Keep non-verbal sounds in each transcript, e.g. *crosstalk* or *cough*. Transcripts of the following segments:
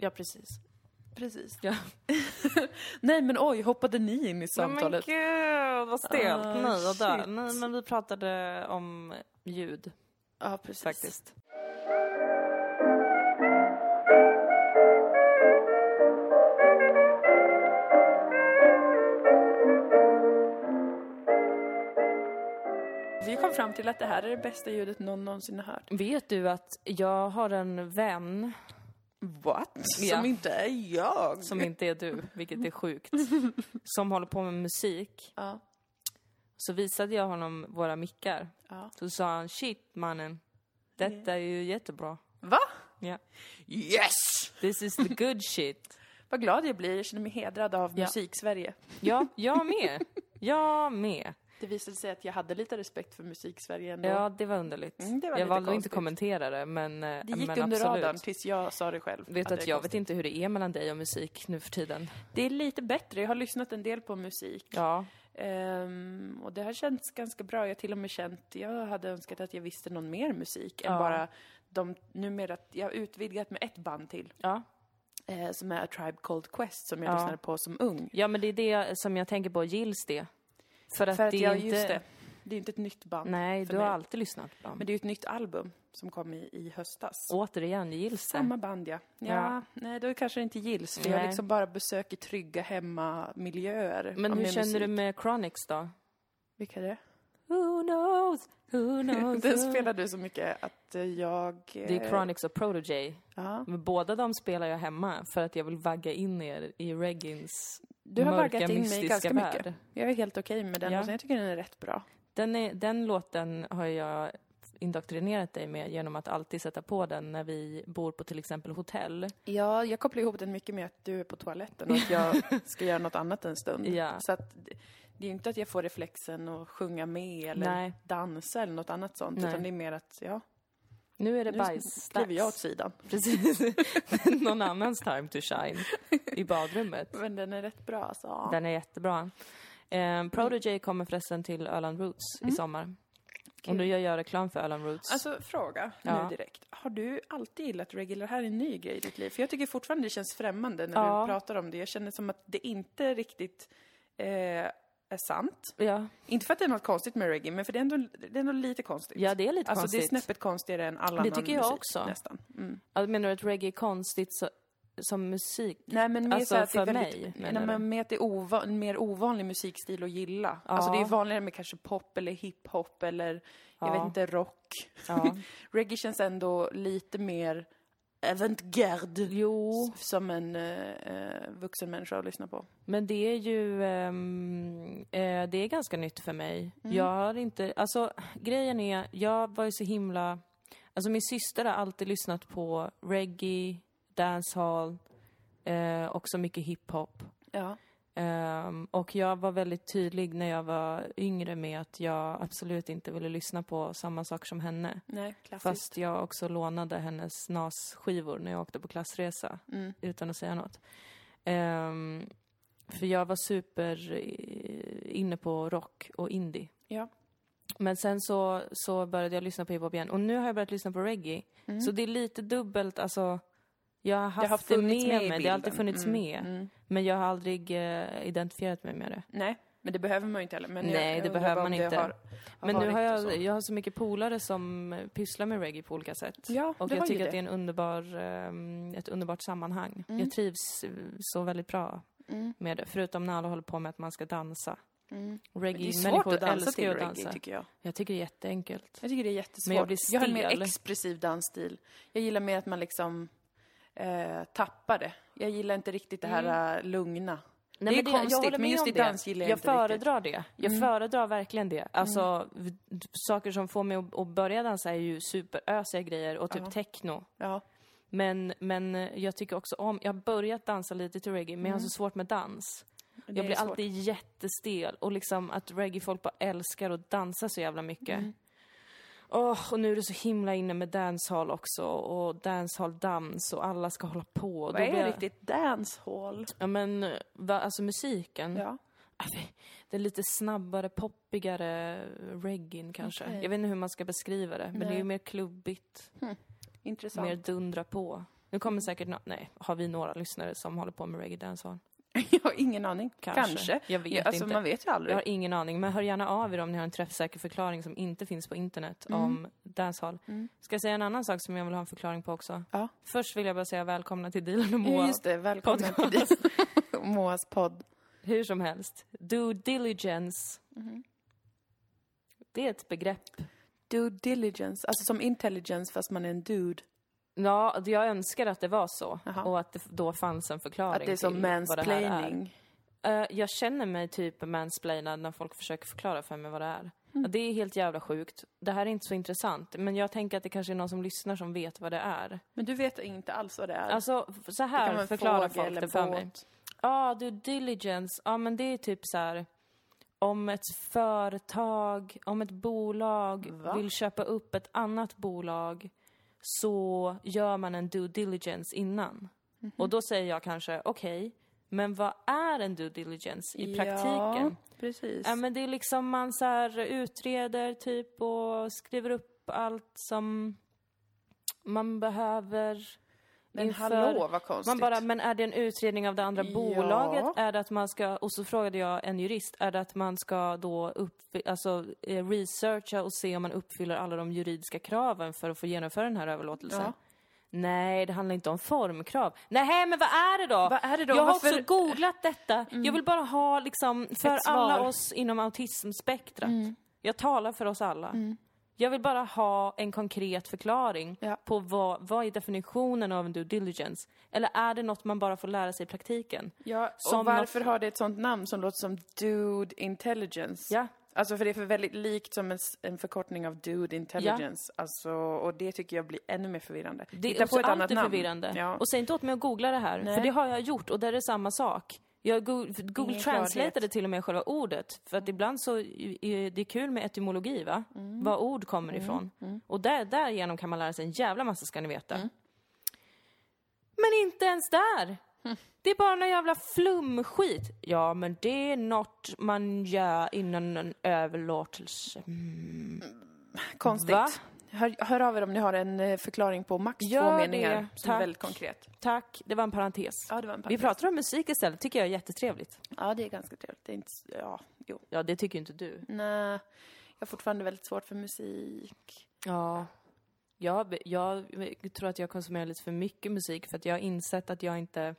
Ja, precis. Precis. Ja. *laughs* Nej men oj, hoppade ni in i Men samtalet? gud, vad stelt. Ah, Nej, och där. Nej, men vi pratade om ljud, ja, precis. faktiskt. Vi kom fram till att det här är det bästa ljudet någon någonsin har hört. Vet du att jag har en vän What? Ja. Som inte är jag? som inte är du, vilket är sjukt, *laughs* som håller på med musik. Ja. Så visade jag honom våra mickar. ja. Så sa han, shit mannen, detta är ju jättebra. Va? Ja. Yes! This is the good shit. *laughs* Vad glad jag blir, jag känner mig hedrad av Ja. musik-Sverige. Ja, jag med. Jag med. Det visade sig att jag hade lite respekt för musik-Sverige ändå. Ja, det var underligt. Mm, det var jag valde att inte kommentera det, men, eh, det gick men under absolut. radarn tills jag sa det själv. Vet att jag konstigt. vet inte hur det är mellan dig och musik nu för tiden. Det är lite bättre, jag har lyssnat en del på musik. Ja, Ehm, och det har känts ganska bra. Jag har till och med känt, jag hade önskat att jag visste någon mer musik än Ja. bara de, numera, jag har utvidgat med ett band till. ja. Eh, som är A Tribe Called Quest som jag Ja. lyssnade på som ung. Ja, men det är det som jag tänker på, gills det? För att, För att det är jag, inte... just det, det är inte ett nytt band. Nej, du har mig. alltid lyssnat på dem. Men det är ju ett nytt album som kom i, i höstas. Återigen, gills det? Samma band ja. ja. Ja. Nej, då kanske det inte gills. För jag liksom bara besöker trygga hemmamiljöer. Men hur känner musik. du med Chronix då? Vilka är det? Who knows, who *laughs* knows Den spelar du så mycket att jag... Det är eh, Chronix och Protege. Ja. Men båda de spelar jag hemma för att jag vill vagga in er i reggains Du har mörka, vaggat in mig ganska värld. mycket. Jag är helt okej med den Ja. och sen jag tycker den är rätt bra. Den, är, den låten har jag indoktrinerat dig med genom att alltid sätta på den när vi bor på till exempel hotell. Ja, jag kopplar ihop den mycket med att du är på toaletten och att jag *laughs* ska göra något annat en stund. Ja. Så att det- är ju inte att jag får reflexen att sjunga med eller Nej. dansa eller något annat sånt. Nej. Utan det är mer att, ja, Nu är det nu bajs. kliver jag åt sidan. *laughs* Precis. Någon annans time to shine i badrummet. Men den är rätt bra alltså. Den är jättebra. Eh, Protege kommer förresten till Öland Roots i sommar. Och nu gör jag reklam för Öland Roots. Alltså fråga Ja. nu direkt. Har du alltid gillat reggae eller det här är en ny grej i ditt liv? För jag tycker fortfarande det känns främmande när Ja. du pratar om det. Jag känner som att det inte riktigt eh, är sant. ja. Inte för att det är något konstigt med reggae, men för det är ändå, det är ändå lite konstigt. ja, det är lite alltså konstigt. det är snäppet konstigare än all Det annan tycker jag musik, också. nästan. Mm. Ja, menar du att reggae är konstigt så, som musik? Nej men mer Alltså, så att det är för väldigt, mig, nej, menar men mer att det är ova, en mer ovanlig musikstil att gilla. Ja. Alltså det är vanligare med kanske pop eller hiphop eller jag Ja. vet inte, rock. Ja. *laughs* reggae känns ändå lite mer avantgarde. Jo, Som en eh, eh, vuxen människa att lyssna på. men det är ju... ehm, eh, det är ganska nytt för mig. Mm. Jag har inte... Alltså, grejen är, jag var ju så himla... Alltså min syster har alltid lyssnat på reggae, dancehall, eh, också mycket hiphop. Ja. Ehm, och jag var väldigt tydlig när jag var yngre med att jag absolut inte ville lyssna på samma saker som henne. Nej. Fast jag också lånade hennes NAS-skivor när jag åkte på klassresa, Mm. utan att säga något. Ehm, för jag var super eh, inne på rock och indie. Ja. Men sen så, så började jag lyssna på hiphop igen. Och nu har jag börjat lyssna på reggae. Mm. Så det är lite dubbelt, alltså. Jag har haft har det, med, med mig, det har alltid funnits Mm, med. mm. Men jag har aldrig eh, identifierat mig med det. Nej, men det behöver man ju inte heller. Men jag- Nej, jag det behöver man inte. Har, har Men nu har jag, jag har så mycket polare som pysslar med reggae på olika sätt. Ja, och jag tycker det. att det är en underbar, ehm, ett underbart sammanhang. Mm. Jag trivs eh, så väldigt bra Mm, med det. Förutom när alla håller på med att man ska dansa. mm. Men det är svårt att dansa till reggae, dansa. tycker jag. Jag tycker det är jätteenkelt. Jag tycker det är jättesvårt. Men jag blir har en mer stel. expressiv dansstil. Jag gillar mer att man liksom eh, tappar det. Jag gillar inte riktigt det här eh, lugna. det är jag konstigt, håller men just i det. dans gillar jag jag inte riktigt. föredrar det. Jag Mm. föredrar verkligen det. Alltså, v- saker som får mig att, att börja dansa är ju superösiga grejer och typ Ja. techno. Ja. Men, men jag tycker också om, jag har börjat dansa lite till reggae, men jag har så svårt med dans. det Jag blir svårt. alltid jättestel och liksom att reggae-folk bara älskar att dansa så jävla mycket. Åh, och nu är det så himla inne med dancehall också och dancehall-dans och alla ska hålla på. Vad är blir riktigt dancehall? Ja men, va, alltså musiken. Ja. Det är lite snabbare, poppigare reggae kanske. Okej. Jag vet inte hur man ska beskriva det, men det är Nej. ju mer klubbigt, Intressant. mer dundra på. Nu kommer säkert nå- nej, har vi några lyssnare som håller på med reggae dancehall? *laughs* Jag har ingen aning. Kanske. Kanske. Jag vet alltså, inte. Man vet ju aldrig. Jag har ingen aning, men hör gärna av er om ni har en träffsäker förklaring som inte finns på internet om dancehall. Ska jag säga en annan sak som jag vill ha en förklaring på också? Ja. Först vill jag bara säga välkomna till Dilan och Moa. Just det. Välkommen till din *laughs* Moas podd. Hur som helst. Due diligence. Det är ett begrepp. Due diligence, alltså som intelligence fast man är en dude. Ja, jag önskar att det var så. Jaha. Och att det då fanns en förklaring Att det är som mansplaining. Eh, jag känner mig typ mansplainad när folk försöker förklara för mig vad det är. Mm. Det är helt jävla sjukt. Det här är inte så intressant, men jag tänker att det kanske är någon som lyssnar som vet vad det är. Men du vet inte alls vad det är. Alltså, så här förklarar folk det för mig. Ja, du diligence. Ja, men det är typ så här. Om ett företag, om ett bolag Va? vill köpa upp ett annat bolag så gör man en due diligence innan. Mhm. Och då säger jag kanske, okej, men vad är en due diligence i Ja, praktiken? precis. Ja, men det är liksom man så här utreder typ och skriver upp allt som man behöver Men inför- hallå vad konstigt. man bara, men är det en utredning av det andra Ja. bolaget? Är det att man ska, och så frågade jag en jurist, är det att man ska då upp, alltså eh, researcha och se om man uppfyller alla de juridiska kraven för att få genomföra den här överlåtelsen? Ja. Nej, det handlar inte om formkrav. Nej, men vad är det då? Vad är det då? Jag har Varför- Mm. också googlat detta. Jag vill bara ha liksom, för. Mm. alla oss inom autismspektrat. Jag talar för oss alla. Jag vill bara ha en konkret förklaring Ja. på vad, vad är definitionen av en due diligence? Eller är det något man bara får lära sig i praktiken? Ja, och varför har det ett sånt namn som låter som Dude Intelligence? Ja. Alltså för det är för väldigt likt som en, en förkortning av Dude Intelligence. Alltså, och det tycker jag blir ännu mer förvirrande. Det Hitta är på ett allt annat är namn. förvirrande. Ja. Och säg inte åt mig att googla det här, Nej. för det har jag gjort och där är det samma sak. Jag go- Google Ingen translateade till och med själva ordet, för att ibland så är det kul med etymologi, va? Mm. Var ord kommer ifrån. Och där, därigenom kan man lära sig en jävla massa, ska ni veta. Mm. Men inte ens där! Det är bara någon jävla flumskit. Ja, men det är något man gör innan en överlåtelse. Konstigt. Va? Hör, hör av er om ni har en eh, förklaring på max Gör två det, meningar som är tack. väldigt konkret. Tack, det var en parentes. Ja, det var en Vi parentes. pratar om musik istället, tycker jag är jättetrevligt. Ja, det är ganska trevligt. Det är inte... Ja, jo. Ja, det tycker inte du. Nej, jag har fortfarande väldigt svårt för musik. Ja. Jag, jag tror att jag konsumerar lite för mycket musik för att jag har insett att jag inte...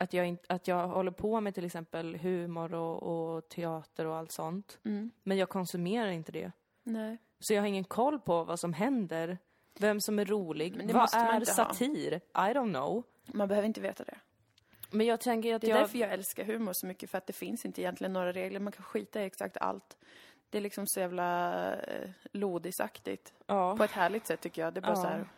Att jag, inte, att jag håller på med till exempel humor och, och teater och allt sånt. Mm. Men jag konsumerar inte det. Nej. Så jag har ingen koll på vad som händer. Vem som är rolig. Vad är inte ha. satir? I don't know. Man behöver inte veta det. Men jag tänker att Det är jag... därför jag älskar humor så mycket, för att det finns inte egentligen några regler. Man kan skita i exakt allt. Det är liksom så jävla eh, lodisaktigt. ja. På ett härligt sätt tycker jag. Det är bara Ja. så här,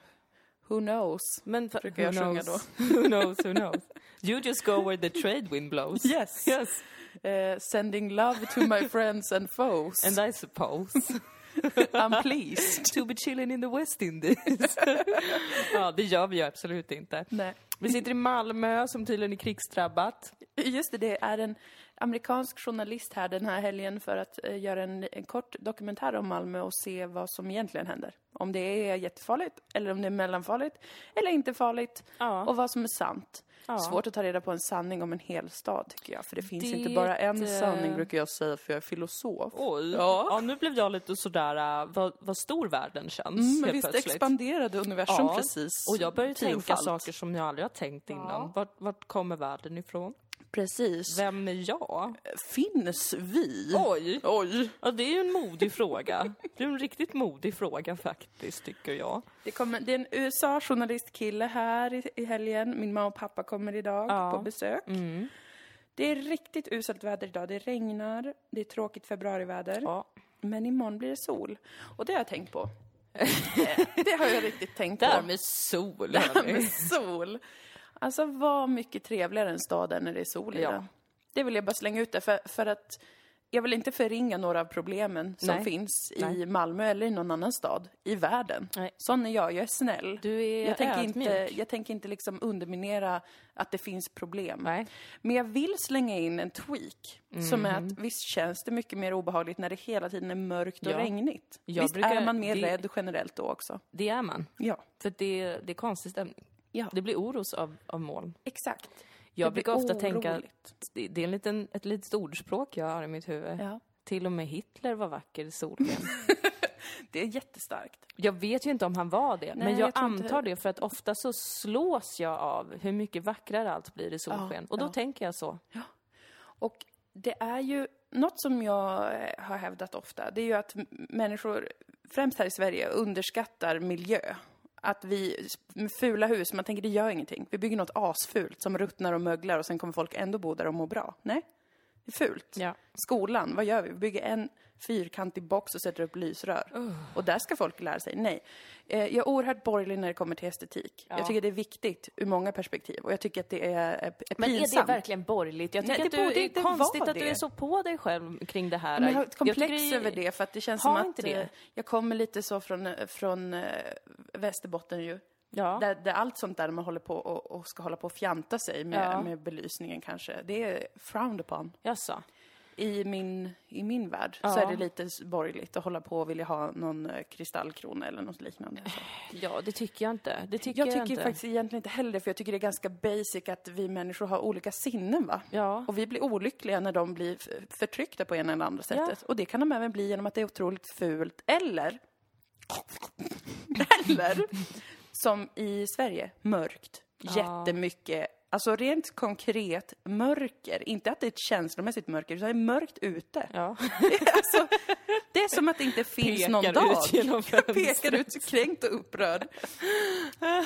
who knows? Men för, brukar jag who sjunga knows? *laughs* who knows, who knows? You just go where the trade wind blows. Yes. Yes. Eh, sending love to my friends and foes. And I suppose *laughs* *laughs* I'm pleased. to be chilling in the West Indies. *laughs* ja, det gör vi ju absolut inte. Nej. Vi sitter i Malmö som tydligen är krigsdrabbat. Just det, det är en amerikansk journalist här den här helgen för att eh, göra en, en kort dokumentär om Malmö och se vad som egentligen händer. Om det är jättefarligt, eller om det är mellanfarligt, eller inte farligt, Ja. och vad som är sant. Ja. Svårt att ta reda på en sanning om en hel stad, tycker jag. För det finns Det, inte bara en eh, sanning, brukar jag säga, för jag är filosof. Oj. Ja. Ja. nu blev jag lite sådär, uh, vad, vad stor världen känns Mm, men visst plötsligt. expanderade universum precis. Och jag börjar tänka saker som jag aldrig har tänkt innan. Vart, vart kommer världen ifrån? Precis. Vem är jag? Finns vi? Oj! Oj! Ja, det är ju en modig fråga. Det är en riktigt modig fråga faktiskt, tycker jag. Det, kommer, det är en USA-journalistkille här i, i helgen. Min mamma och pappa kommer idag Ja. på besök. Mm. Det är riktigt uselt väder idag. Det regnar, det är tråkigt februariväder. Ja. Men imorgon blir det sol. Och det har jag tänkt på. *laughs* Eh, det har jag riktigt tänkt Det här på. med sol, Det här med sol. Alltså vad mycket trevligare en stad är när det är sol i Ja. den. Det vill jag bara slänga ut där för, för att jag vill inte förringa några av problemen som Nej. finns i Nej. Malmö eller i någon annan stad i världen. Nej. Sån är jag, jag är snäll. Du är jag tänker, ödmjuk. inte, jag tänker inte liksom underminera att det finns problem. Nej. Men jag vill slänga in en tweak. Som är Mhm. att visst känns det mycket mer obehagligt när det hela tiden är mörkt och Ja. regnigt. Jag visst brukar- är man mer det- rädd generellt då också. Det är man. Ja. För det, det är konstig stämning. Ja. Det blir oros av, av moln. Exakt. Jag Det brukar ofta tänka, det, det är en liten, ett litet ordspråk jag har i mitt huvud. Ja. Till och med Hitler var vacker i solsken. *laughs* Det är jättestarkt. Jag vet ju inte om han var det, Nej, men jag, jag antar det för att ofta så slås jag av hur mycket vackrare allt blir i solsken. och då ja. tänker jag så. Och det är ju något som jag eh, har hävdat ofta, det är ju att människor, främst här i Sverige, underskattar miljö. Att vi, fula hus, man tänker det gör ingenting. Vi bygger något asfult som ruttnar och möglar och sen kommer folk ändå bo där och må bra. Nej, fult. Ja. Skolan, vad gör vi? Vi bygger en fyrkantig box och sätter upp lysrör. Och där ska folk lära sig. Nej. Eh, Jag är oerhört borgerlig när det kommer till estetik. Ja. Jag tycker det är viktigt ur många perspektiv och jag tycker att det är, är Men är pinsamt. det verkligen borgerligt? Jag Nej, tycker det att du är konstigt att du det. är så på dig själv kring det här. Men jag har ett Jag tycker komplex är- över det för att det känns som att det? eh, jag kommer lite så från, eh, från eh, Västerbotten ju. Ja. Där, där allt sånt där man håller på och, och ska hålla på och fjanta sig med, Ja. med belysningen kanske, det är frowned upon. Jaså? I min, I min värld Ja. så är det lite borgerligt att hålla på och vilja ha någon eh, kristallkrona eller något liknande. Så. Ja, det tycker jag inte. Det tycker Jag jag, tycker inte. faktiskt egentligen inte heller för jag tycker det är ganska basic att vi människor har olika sinnen va? Ja. Och vi blir olyckliga när de blir förtryckta på ena eller andra sättet. Och det kan de även bli genom att det är otroligt fult. Eller, *laughs* eller som i Sverige, mörkt. Ja. Jättemycket. Alltså rent konkret mörker. Inte att det är ett känslomässigt mörker, utan det är mörkt ute. Ja. *laughs* alltså, det är som att det inte *laughs* finns någon Pekar dag. ut genom *laughs* Jag pekar ut kränkt och upprörd.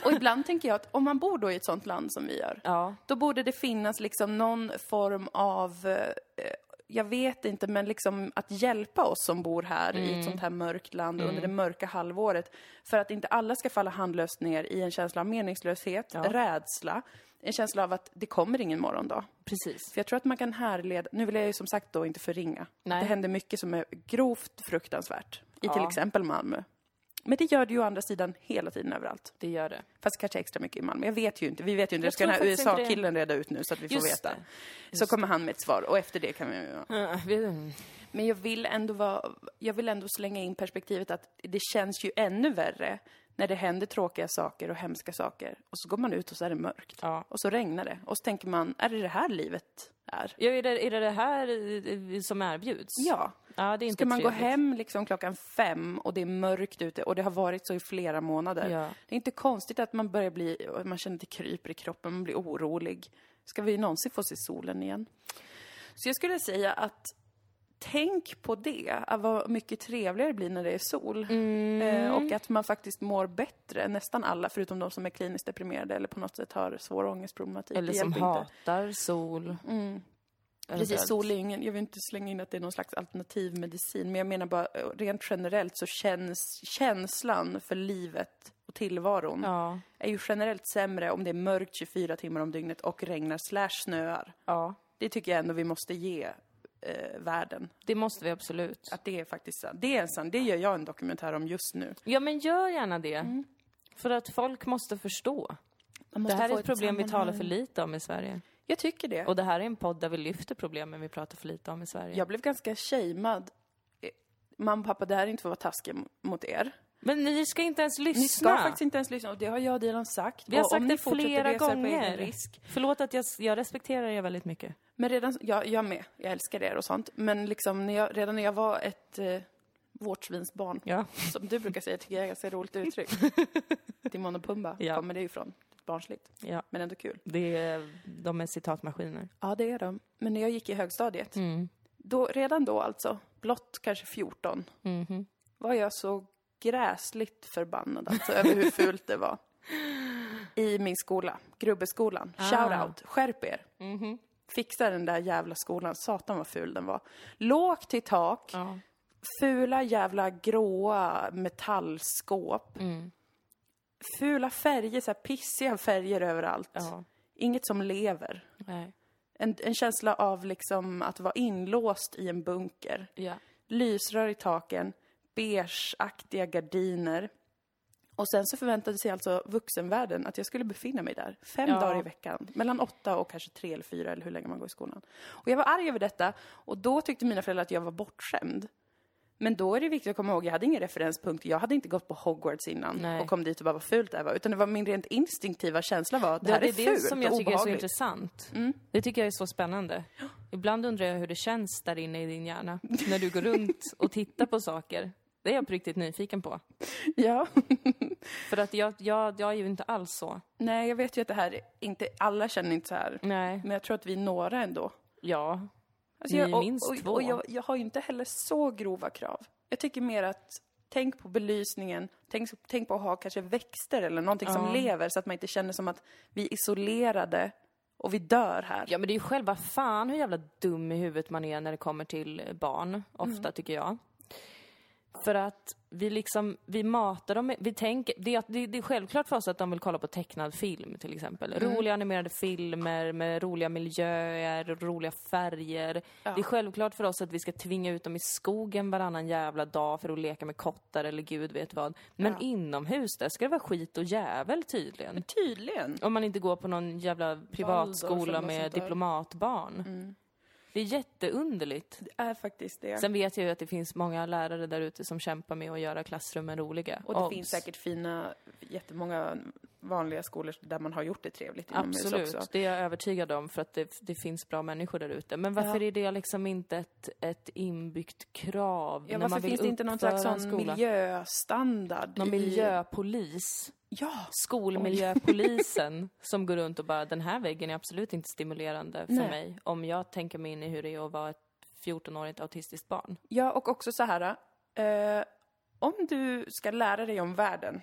Och ibland tänker jag att om man bor då i ett sånt land som vi gör, ja. då borde det finnas liksom någon form av, eh, jag vet inte, men liksom att hjälpa oss som bor här i Mm. ett sånt här mörkt land under det mörka halvåret. För att inte alla ska falla handlöst ner i en känsla av meningslöshet, Ja. rädsla, en känsla av att det kommer ingen morgondag. Precis. För jag tror att man kan härleda, nu vill jag ju som sagt då inte förringa. Nej. Det händer mycket som är grovt fruktansvärt i till Ja. exempel Malmö. Men det gör det ju å andra sidan hela tiden överallt. Det gör det. Fast kanske extra mycket i Malmö. Jag vet ju inte. Vi vet ju inte. Jag Det ska den här. USA-killen reda ut nu så att vi får Just veta. det. Så kommer han med ett svar och efter det kan vi... Ja. Men jag vill ändå vara... Jag vill ändå slänga in perspektivet att det känns ju ännu värre när det händer tråkiga saker och hemska saker. Och så går man ut och så är det mörkt. Ja. Och så regnar det. Och så tänker man, är det det här livet är? Ja, är, det, är det det här som erbjuds? Ja. Ja, det är inte Ska man gå trevligt. hem liksom klockan fem och det är mörkt ute och det har varit så i flera månader. Ja. Det är inte konstigt att man börjar bli, man känner att det kryper i kroppen, man blir orolig. Ska vi någonsin få se solen igen? Så jag skulle säga att tänk på det, att vad mycket trevligare det blir när det är sol. Mm. Eh, och att man faktiskt mår bättre, nästan alla, förutom de som är kliniskt deprimerade eller på något sätt har svår ångestproblematik. Eller som hjälper inte. hatar sol. Mm. Precis, sol är ingen, jag vill inte slänga in att det är någon slags alternativ medicin, men jag menar bara eh, rent generellt så känns känslan för livet och tillvaron Ja. är ju generellt sämre om det är mörkt 24 timmar om dygnet och regnar slash snöar. ja, Det tycker jag ändå vi måste ge eh, världen. det måste vi absolut. Att det är faktiskt sant. Det är en sann, det gör jag en dokumentär om just nu. Ja, men gör gärna det. Mm. För att folk måste förstå. Man Det måste här är ett problem vi talar för lite om i Sverige. Jag tycker det. Och det här är en podd där vi lyfter problemen vi pratar för lite om i Sverige. Jag blev ganska shamead. Eh, Mamma och pappa, det här är inte för att vara taskig mot er. Men ni ska inte ens lyssna. Ni ska faktiskt inte ens lyssna och det har jag och Dilan sagt. Vi har och sagt det flera gånger. risk. Förlåt att jag, jag respekterar er väldigt mycket. Men redan, jag, jag med, jag älskar er och sånt. Men liksom när jag, redan när jag var ett eh, vårtsvinsbarn, Ja. som du brukar säga, tycker jag är ett ganska roligt uttryck. *laughs* Timon och Pumba Ja. kommer det ifrån. Barnsligt, ja. men ändå kul. Det är, de är citatmaskiner. Ja, det är de. Men när jag gick i högstadiet, Mm. då, redan då alltså, blott kanske 14, Mhm. var jag så gräsligt förbannad alltså, över hur fult det var. *laughs* I min skola, Grubbeskolan. Ah. Shout out, skärp er. Mhm. Fixa den där jävla skolan, satan vad ful den var. Lågt till tak, Ja. fula jävla gråa metallskåp. Mm. Fula färger, så här pissiga färger överallt. Ja. Inget som lever. Nej. En, en känsla av liksom att vara inlåst i en bunker. Ja. Lysrör i taken, beigeaktiga gardiner. Och sen så förväntade sig alltså vuxenvärlden att jag skulle befinna mig där fem Ja. dagar i veckan. Mellan åtta och kanske tre eller fyra eller hur länge man går i skolan. Och jag var arg över detta och då tyckte mina föräldrar att jag var bortskämd. Men då är det viktigt att komma ihåg, jag hade ingen referenspunkt. Jag hade inte gått på Hogwarts innan Nej. och kom dit och bara vad fult det här var. Utan det var min rent instinktiva känsla var att det här det är, är det fult som jag tycker är så intressant. Det tycker jag är så spännande. Ibland undrar jag hur det känns där inne i din hjärna, när du går runt och tittar på saker. Det är jag på riktigt nyfiken på. Ja. *laughs* För att jag, jag, jag är ju inte alls så. Nej, jag vet ju att det här, inte, alla känner inte så här. Nej. Men jag tror att vi är några ändå. Ja. Alltså Ni jag, är minst och, två. och, jag, jag har ju inte heller så grova krav. Jag tycker mer att tänk på belysningen, tänk, tänk på att ha kanske växter eller någonting som lever så att man inte känner som att vi är isolerade och vi dör här. Ja men det är ju själva fan hur jävla dum i huvudet man är när det kommer till barn, ofta tycker jag. För att vi liksom, vi matar dem vi tänker, det är, det, det är självklart för oss att de vill kolla på tecknad film till exempel. Roliga animerade filmer med roliga miljöer, roliga färger. Det är självklart för oss att vi ska tvinga ut dem i skogen varannan jävla dag för att leka med kottar eller gud vet vad. Men Ja. inomhus, där ska det vara skit och jävel tydligen. Tydligen. Om man inte går på någon jävla privatskola med sånt där. Det är jätteunderligt. Det är faktiskt det. Sen vet jag ju att det finns många lärare där ute som kämpar med att göra klassrummen roliga. och det Obs. finns säkert fina, jättemånga vanliga skolor där man har gjort det trevligt inomhus Absolut, också. det är jag övertygad om för att det, det finns bra människor där ute. Men varför Ja. är det liksom inte ett, ett inbyggt krav Ja, när varför man vill finns det inte någon slags sån miljöstandard? Någon i- miljöpolis? Ja! Skolmiljöpolisen som går runt och bara, den här väggen är absolut inte stimulerande för Nej. mig om jag tänker mig in i hur det är att vara ett 14-årigt autistiskt barn. Ja, och också så här. Eh, om du ska lära dig om världen,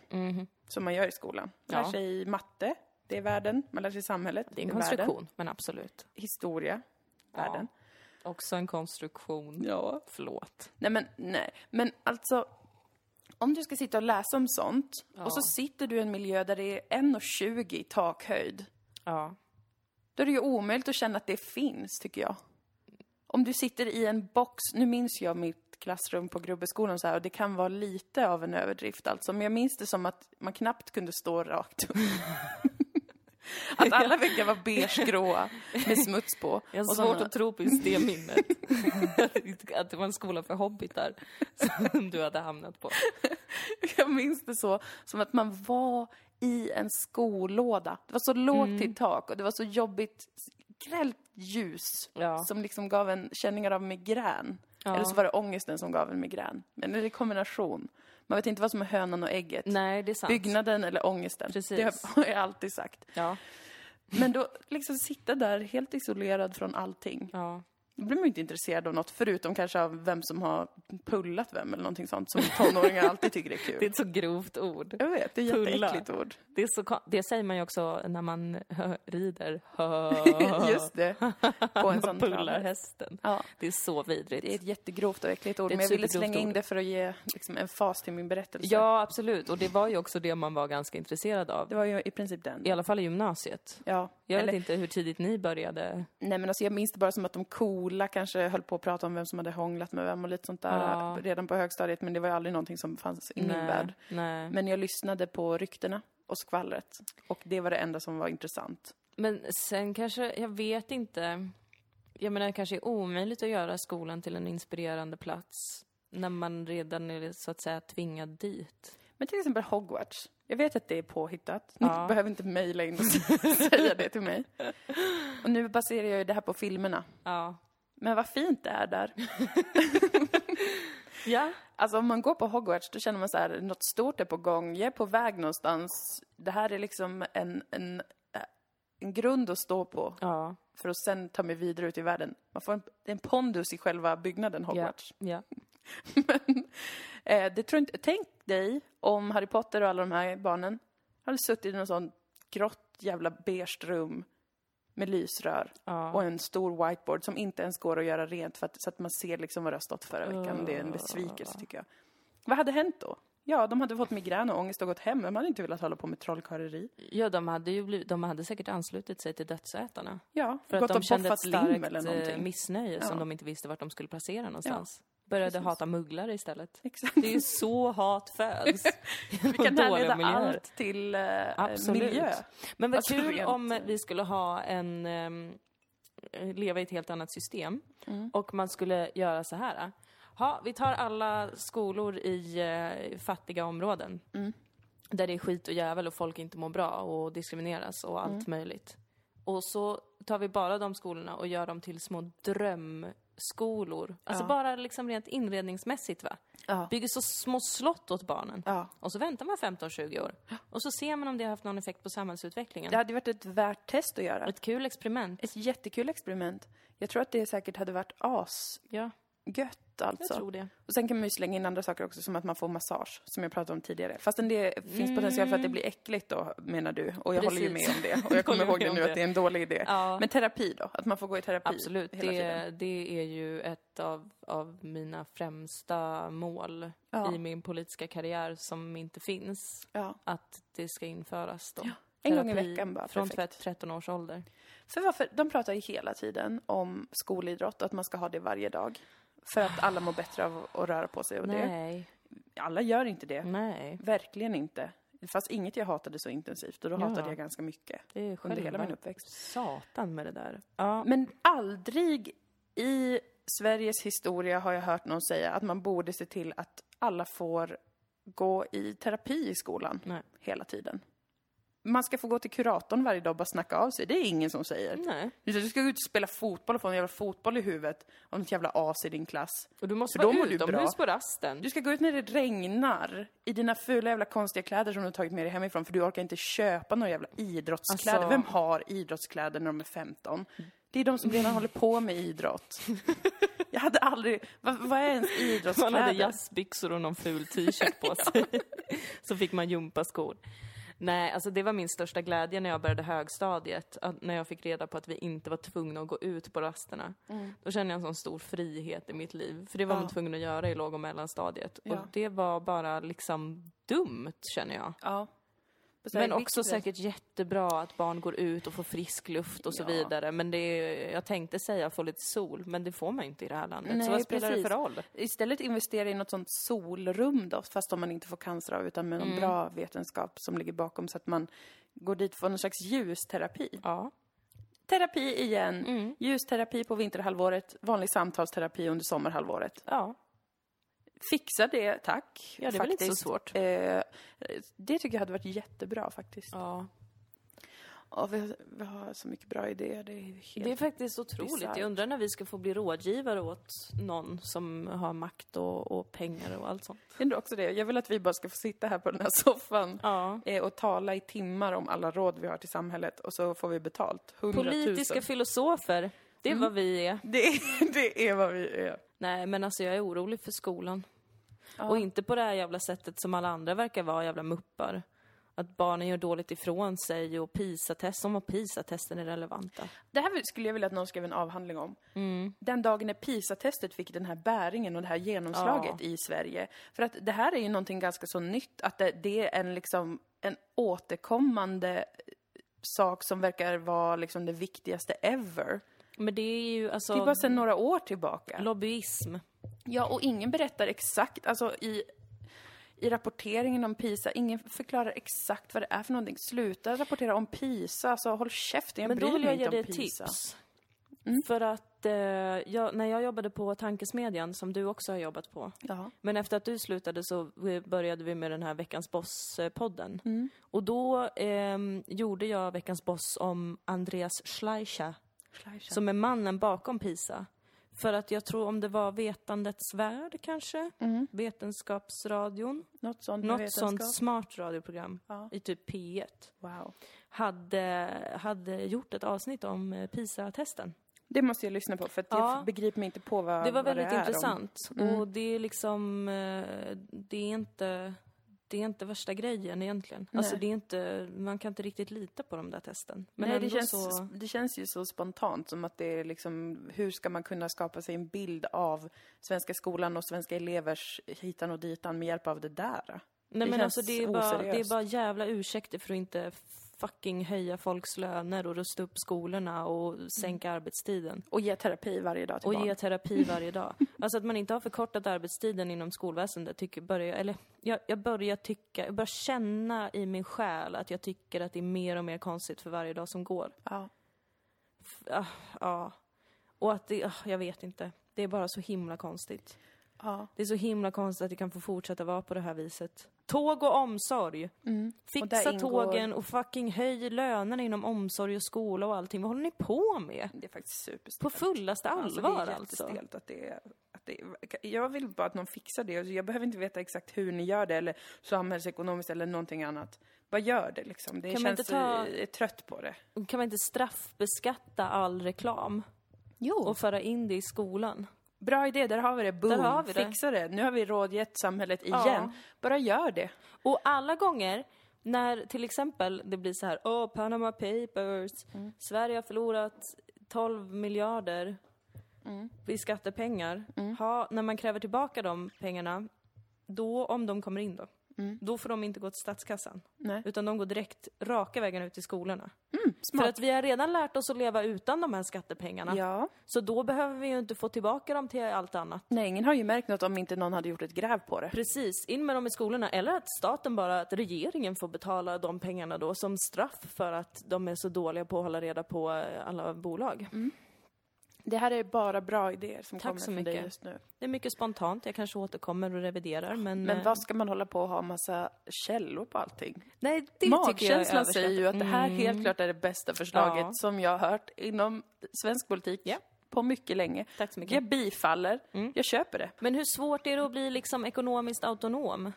som man gör i skolan. Man lär Ja. sig matte, det är världen. Man lär sig samhället, Det är en världen. konstruktion, men absolut. Historia, världen. Också en konstruktion. Ja. Förlåt. Nej, men nej. Men alltså, om du ska sitta och läsa om sånt och så sitter du i en miljö där det är 1,20 i takhöjd. Ja. Då är det ju omöjligt att känna att det finns, tycker jag. Om du sitter i en box, nu minns jag mitt klassrum på Grubbeskolan så här, och det kan vara lite av en överdrift alltså, men jag minns det som att man knappt kunde stå rakt upp. *laughs* att *laughs* alla väggar var beigegråa med smuts på. Jag har svårt att tro på just det minnet. *laughs* att det var en skola för hobbitar som du hade hamnat på. *laughs* Jag minns det så, som att man var i en skolåda. Det var så lågt Mm. till tak och det var så jobbigt, grällt ljus Ja. som liksom gav en känningar av migrän. Ja. Eller så var det ångesten som gav en migrän. Men det är en kombination. Man vet inte vad som är hönan och ägget. Nej, det är sant. Byggnaden eller ångesten. Precis. Det har jag alltid sagt. Ja. Men då liksom sitta där helt isolerad från allting. ja. Då blir man ju inte intresserad av något förutom kanske av vem som har pullat vem eller någonting sånt som tonåringar alltid tycker är kul. Det är ett så grovt ord. Jag vet, det är ett jätteäckligt ord. Det, är så, det säger man ju också när man rider. *laughs* Just det. På en sån pullar hästen. Ja, Det är så vidrigt. det är ett jättegrovt och äckligt ord, men jag ville slänga in det för att ge liksom, en fas till min berättelse. Ja, absolut. Och det var ju också det man var ganska intresserad av. Det var ju i princip den. I alla fall i gymnasiet. Ja. Jag Eller, vet inte hur tidigt ni började. nej men alltså jag minns det bara som att de coola kanske höll på att prata om vem som hade hånglat med vem och lite sånt där Ja. redan på högstadiet, men det var ju aldrig någonting som fanns i min Nej, värld. Nej. Men jag lyssnade på ryktena och skvallret. Och det var det enda som var intressant. Men sen kanske, jag vet inte. Jag menar, det kanske är omöjligt att göra skolan till en inspirerande plats när man redan är så att säga tvingad dit. Men till exempel Hogwarts. Jag vet att det är påhittat. Ni Ja. behöver inte mejla in och *laughs* säga det till mig. Och nu baserar jag ju det här på filmerna. Ja. Men vad fint det är där. *laughs* Ja. Alltså om man går på Hogwarts då känner man så här, något stort är på gång, jag är på väg någonstans. Det här är liksom en, en, äh, en grund att stå på Ja. för att sen ta mig vidare ut i världen. Man får en, en pondus i själva byggnaden Hogwarts. Ja. *laughs* Men eh, det tror jag inte, tänk dig om Harry Potter och alla de här barnen hade suttit i någon sån grått jävla beige rum med lysrör Ja. och en stor whiteboard som inte ens går att göra rent för att, så att man ser liksom vad det har stått förra veckan. Det är en besvikelse tycker jag. Vad hade hänt då? Ja, de hade fått migrän och ångest och gått hem. De hade inte velat hålla på med trollkarleri. Ja, de hade ju blivit, de hade säkert anslutit sig till dödsätarna. Ja, För att de kände ett starkt eh, missnöje som Ja. de inte visste vart de skulle placera någonstans. Började precis. hata mugglare istället. Exakt. Det är ju så hat föds. *laughs* Vi kan härleda allt till eh, Absolut. miljö. Men vad Alltså, kul rent- om vi skulle ha en, ehm, leva i ett helt annat system Mm. och man skulle göra så här. ha, vi tar alla skolor i eh, fattiga områden. Mm. Där det är skit och jävel och folk inte mår bra och diskrimineras och Mm. allt möjligt. Och så tar vi bara de skolorna och gör dem till små drömskolor. Alltså Ja. bara liksom rent inredningsmässigt va. Ja. Bygger så små slott åt barnen. Ja. Och så väntar man 15-20 år. Och så ser man om det har haft någon effekt på samhällsutvecklingen. Det hade varit ett värt test att göra. Ett kul experiment. Ett jättekul experiment. Jag tror att det säkert hade varit asgött Ja, jag alltså. tror det. Och sen kan man ju slänga in andra saker också, som att man får massage, som jag pratade om tidigare. Fastän det finns potential för att det blir äckligt då, menar du. Och jag håller ju med Precis. om det. *laughs* Och jag kommer ihåg det nu det. att det är en dålig idé. Ja. Men terapi då? Att man får gå i terapi Absolut, hela tiden. det, det är ju ett av, av mina främsta mål Ja. i min politiska karriär som inte finns. Ja. Att det ska införas då. En gång i veckan bara, Från perfekt. 13 års ålder. För varför? De pratar ju hela tiden om skolidrott och att man ska ha det varje dag. För att alla mår bättre av att röra på sig och det. Nej, Alla gör inte det. nej. Verkligen inte. Det fanns inget jag hatade så intensivt och då Ja. hatade jag ganska mycket Det är under hela min uppväxt. Satan med det där. Ja, Men aldrig i Sveriges historia har jag hört någon säga att man borde se till att alla får gå i terapi i skolan nej. hela tiden. Man ska få gå till kuratorn varje dag och bara snacka av sig. Det är ingen som säger. nej. Du ska gå ut och spela fotboll och få en jävla fotboll i huvudet av något jävla as i din klass. Och du måste För vara utomhus på rasten. Du ska gå ut när det regnar i dina fula jävla konstiga kläder som du har tagit med dig hemifrån för du orkar inte köpa några jävla idrottskläder. Alltså- Vem har idrottskläder när de är 15? Det är de som redan håller på med idrott. *laughs* Jag hade aldrig... Vad, vad är ens Man hade idrottskläder? jazzbyxor och någon ful t-shirt på *laughs* sig. Så fick man gympaskor. Nej, alltså det var min största glädje när jag började högstadiet. När jag fick reda på att vi inte var tvungna att gå ut på rasterna. Då kände jag en sån stor frihet i mitt liv. För det var Ja. man tvungen att göra i låg och mellanstadiet. Ja. Och det var bara liksom dumt, känner jag. Ja. Men också säkert jättebra att barn går ut och får frisk luft och så Ja. vidare. Men det är, jag tänkte säga få lite sol, men det får man ju inte i det här landet. Nej, så vad spelar precis. det för roll? Istället investera i något sånt solrum då, fast om man inte får cancer av, utan med någon Mm. bra vetenskap som ligger bakom så att man går dit för någon slags ljusterapi. Ja. Terapi igen. Mm. Ljusterapi på vinterhalvåret, vanlig samtalsterapi under sommarhalvåret. Ja. Fixa det, tack. Ja, det är väl inte så faktiskt. svårt. Eh, det tycker jag hade varit jättebra faktiskt. Ja. Ja, vi, har, vi har så mycket bra idéer. Det är helt... Det är faktiskt otroligt. bisarrt. Jag undrar när vi ska få bli rådgivare åt någon som har makt och, och pengar och allt sånt. Jag undrar också det. Jag vill att vi bara ska få sitta här på den här *laughs* soffan Ja. eh, och tala i timmar om alla råd vi har till samhället och så får vi betalt. 100 000. Politiska filosofer, *laughs* det är vad vi är. Det, är- det är vad vi är. Nej, men alltså jag är orolig för skolan. Ja. Och inte på det här jävla sättet som alla andra verkar vara, jävla muppar. Att barnen gör dåligt ifrån sig och PISA-test, som om PISA-testen är relevanta. Det här skulle jag vilja att någon skrev en avhandling om. Den dagen när PISA-testet fick den här bäringen och det här genomslaget Ja. i Sverige. För att det här är ju någonting ganska så nytt, att det, det är en liksom en återkommande sak som verkar vara liksom det viktigaste ever. Men det är ju alltså Det är bara sedan några år tillbaka. lobbyism. Ja, och ingen berättar exakt, alltså i, i rapporteringen om PISA, ingen förklarar exakt vad det är för någonting. Sluta rapportera om PISA, alltså håll käften, jag Men bryr då vill mig jag inte ge om dig ett PISA. tips. För att eh, jag, när jag jobbade på Tankesmedjan, som du också har jobbat på, Ja. men efter att du slutade så eh, började vi med den här Veckans Boss-podden. Mm. Och då ehm, gjorde jag Veckans Boss om Andreas Schleicher, som är mannen bakom PISA. För att jag tror om det var Vetandets Värld kanske, Mm. Vetenskapsradion, Något sånt något vetenskap. sånt smart radioprogram Ja. i typ P1 Wow. hade, hade gjort ett avsnitt om eh, PISA-testen. Det måste jag lyssna på för att Ja. jag begriper mig inte på vad Det var vad väldigt är om. intressant. Mm. Och det är liksom, eh, det är inte, det är inte värsta grejen egentligen. Alltså Nej. det är inte, man kan inte riktigt lita på de där testen. Men Nej, det känns, så, det känns ju så spontant som att det är liksom, hur ska man kunna skapa sig en bild av svenska skolan och svenska elevers hitan och ditan med hjälp av det där? nej det men alltså det är, bara, det är bara jävla ursäkter för att inte fucking höja folks löner och rusta upp skolorna och sänka arbetstiden. Och ge terapi varje dag till Och barn. ge terapi varje dag. *laughs* Alltså att man inte har förkortat arbetstiden inom skolväsendet tycker börjar, eller jag, jag börjar tycka, jag börjar känna i min själ att jag tycker att det är mer och mer konstigt för varje dag som går. Ja. Ja, ja. Och att det, ah, jag vet inte. Det är bara så himla konstigt. Ja. Det är så himla konstigt att det kan få fortsätta vara på det här viset. Tåg och omsorg. Mm. Och Fixa där ingår- tågen och fucking höj lönerna inom omsorg och skola och allting. Vad håller ni på med? Det är faktiskt superstelt. På fullaste allvar det är alltså. jättestelt att det är, att det är, jag vill bara att någon fixar det. Jag behöver inte veta exakt hur ni gör det eller samhällsekonomiskt eller någonting annat. Bara gör det liksom. Det Kan känns, inte ta- är trött på det. Kan man inte straffbeskatta all reklam Jo. och föra in det i skolan? Bra idé, där har vi det. Boom, har vi det. fixa det. Nu har vi rådgett samhället igen. Ja. Bara gör det. Och alla gånger när till exempel det blir så här, åh, Panama Papers, Mm. Sverige har förlorat 12 miljarder Mm. i skattepengar. Ha, när man kräver tillbaka de pengarna, då, om de kommer in då, Mm. då får de inte gå till statskassan. Nej. Utan de går direkt raka vägen ut till skolorna. Smart. För att vi har redan lärt oss att leva utan de här skattepengarna. Ja. Så då behöver vi ju inte få tillbaka dem till allt annat. Nej, ingen har ju märkt något om inte någon hade gjort ett gräv på det. Precis, in med dem i skolorna. Eller att staten bara, att regeringen får betala de pengarna då som straff för att de är så dåliga på att hålla reda på eh, alla bolag. Det här är bara bra idéer som Tack kommer så från dig just nu. Det är mycket spontant, jag kanske återkommer och reviderar men... Men eh, vad ska man hålla på och ha massa källor på allting? Nej, det tycker jag Magkänslan säger ju att det här Mm. helt klart är det bästa förslaget Ja. som jag har hört inom svensk politik Ja. på mycket länge. Tack så mycket. Jag bifaller, jag köper det. Men hur svårt är det att bli liksom ekonomiskt autonom?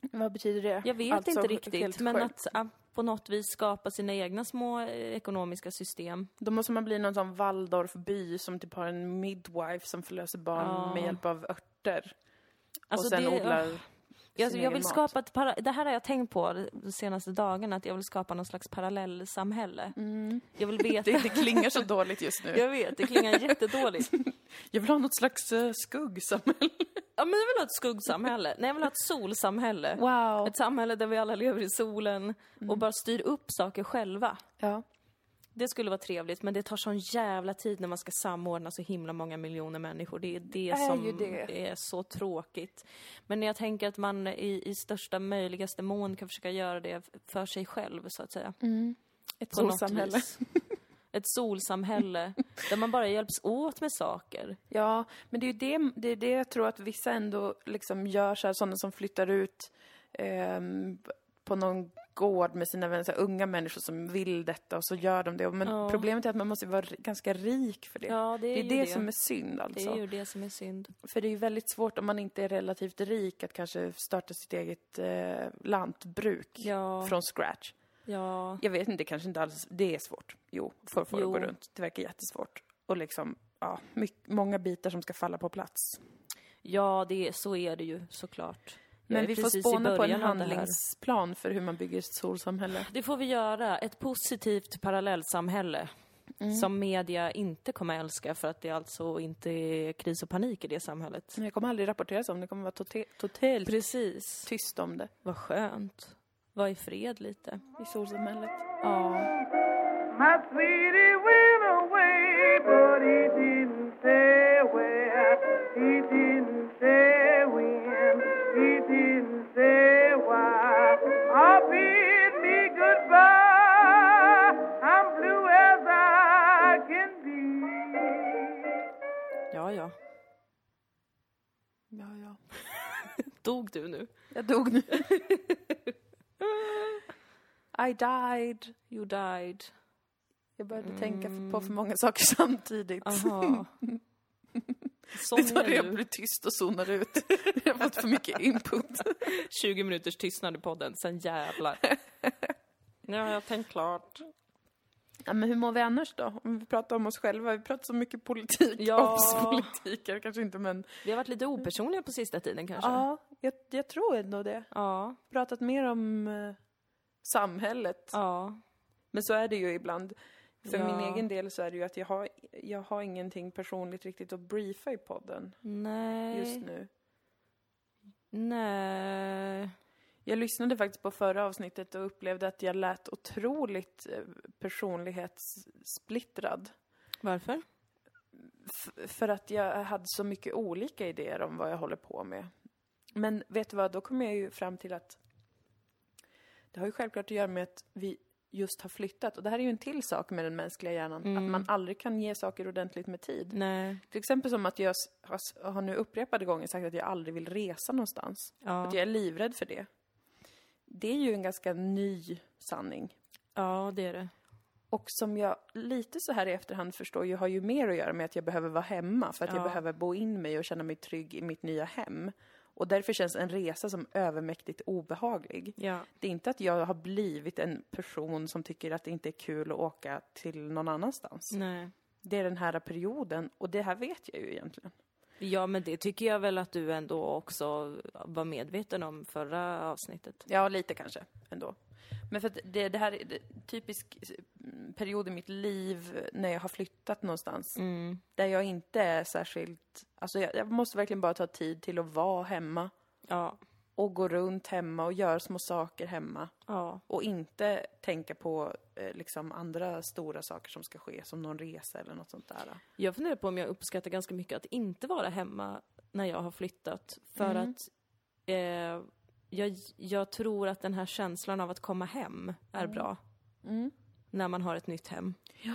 Vad betyder det? Jag vet Alltså, inte riktigt, men att ah, på något vis skapa sina egna små eh, ekonomiska system. Då måste man bli någon sån Waldorfby som typ har en midwife som förlöser barn Ja. med hjälp av örter. Alltså och sen det- odlar Jag, jag vill mat. skapa ett para, det här har jag tänkt på de senaste dagarna, att jag vill skapa någon slags parallellsamhälle. Jag vill veta... *laughs* Det, det klingar så dåligt just nu. *laughs* jag vet, det klingar jättedåligt. *laughs* Jag vill ha något slags uh, skuggsamhälle. Ja, men jag vill ha ett skuggsamhälle. Nej, jag vill ha ett solsamhälle. Wow. Ett samhälle där vi alla lever i solen och bara styr upp saker själva. Ja. Det skulle vara trevligt, men det tar sån jävla tid när man ska samordna så himla många miljoner människor. Det är det Är som det. är så tråkigt. Men jag tänker att man i, i största möjligaste mån kan försöka göra det för sig själv, så att säga. Ett På något solsamhälle. *laughs* Ett solsamhälle där man bara hjälps åt med saker. Ja, men det är ju det, det, är det jag tror att vissa ändå liksom gör, så här, sådana som flyttar ut ehm, på någon gård med sina vänner, så unga människor som vill detta och så gör de det. Men Ja. problemet är att man måste vara ganska rik för det. Ja, det är, det är ju det, det. som är synd Det alltså. är ju det som är synd. För det är ju väldigt svårt om man inte är relativt rik att kanske starta sitt eget eh, lantbruk Ja, från scratch. ja. Jag vet inte, kanske inte alls, det är svårt. Jo, för att få det att gå runt. Det verkar jättesvårt. Och liksom, ja, mycket, många bitar som ska falla på plats. Ja, det, så är det ju såklart. Men vi får spåna på en det handlingsplan för hur man bygger ett solsamhälle. Det får vi göra. Ett positivt parallellsamhälle. Mm. Som media inte kommer älska för att det alltså inte är kris och panik i det samhället. Men jag kommer aldrig rapporteras om det, kommer vara tote- totalt Precis. tyst om det Vad skönt. Var i fred lite. i solsamhället. Ja. Dog du nu? Jag dog nu. I died. You died. Jag började tänka för- på för många saker samtidigt. Aha. Sån Det är jag du. blir tyst och zonar ut. Jag har fått för mycket input. 20 minuters tystnad i podden, sen jävlar. Ja, jag har tänkt klart. Ja, men hur mår vi annars då? Om vi pratar om oss själva. Vi pratar så mycket politik. Ja. *laughs* Obs-politik, kanske inte men... Vi har varit lite opersonliga på sista tiden kanske. Ja, jag, jag tror ändå det. Ja. Pratat mer om eh, samhället. Ja. Men så är det ju ibland. För Ja. min egen del så är det ju att jag har, jag har ingenting personligt riktigt att briefa i podden Nej. just nu. Nej. Jag lyssnade faktiskt på förra avsnittet och upplevde att jag lät otroligt eh, personlighetssplittrad. Varför? F- för att jag hade så mycket olika idéer om vad jag håller på med. Men vet du vad, då kom jag ju fram till att det har ju självklart att göra med att vi just har flyttat. Och det här är ju en till sak med den mänskliga hjärnan, att man aldrig kan ge saker ordentligt med tid. Nej. Till exempel som att jag har, nu upprepade gånger sagt att jag aldrig vill resa någonstans. Ja. Att jag är livrädd för det. Det är ju en ganska ny sanning. ja, det är det. Och som jag lite så här i efterhand förstår ju har ju mer att göra med att jag behöver vara hemma för att jag Ja. behöver bo in mig och känna mig trygg i mitt nya hem. Och därför känns en resa som övermäktigt obehaglig. Ja. Det är inte att jag har blivit en person som tycker att det inte är kul att åka till någon annanstans. Nej. Det är den här perioden och det här vet jag ju egentligen. Ja, men det tycker jag väl att du ändå också var medveten om förra avsnittet. Ja, lite kanske ändå. Men för att det, det här är en typisk mm, period i mitt liv när jag har flyttat någonstans. Mm. Där jag inte är särskilt... Alltså jag, jag måste verkligen bara ta tid till att vara hemma. Ja. Och gå runt hemma och göra små saker hemma. Ja. Och inte tänka på eh, liksom andra stora saker som ska ske, som någon resa eller något sånt där. Jag funderar på om jag uppskattar ganska mycket att inte vara hemma när jag har flyttat. För Mm. att eh, jag, jag tror att den här känslan av att komma hem är bra. Mm. När man har ett nytt hem. Ja.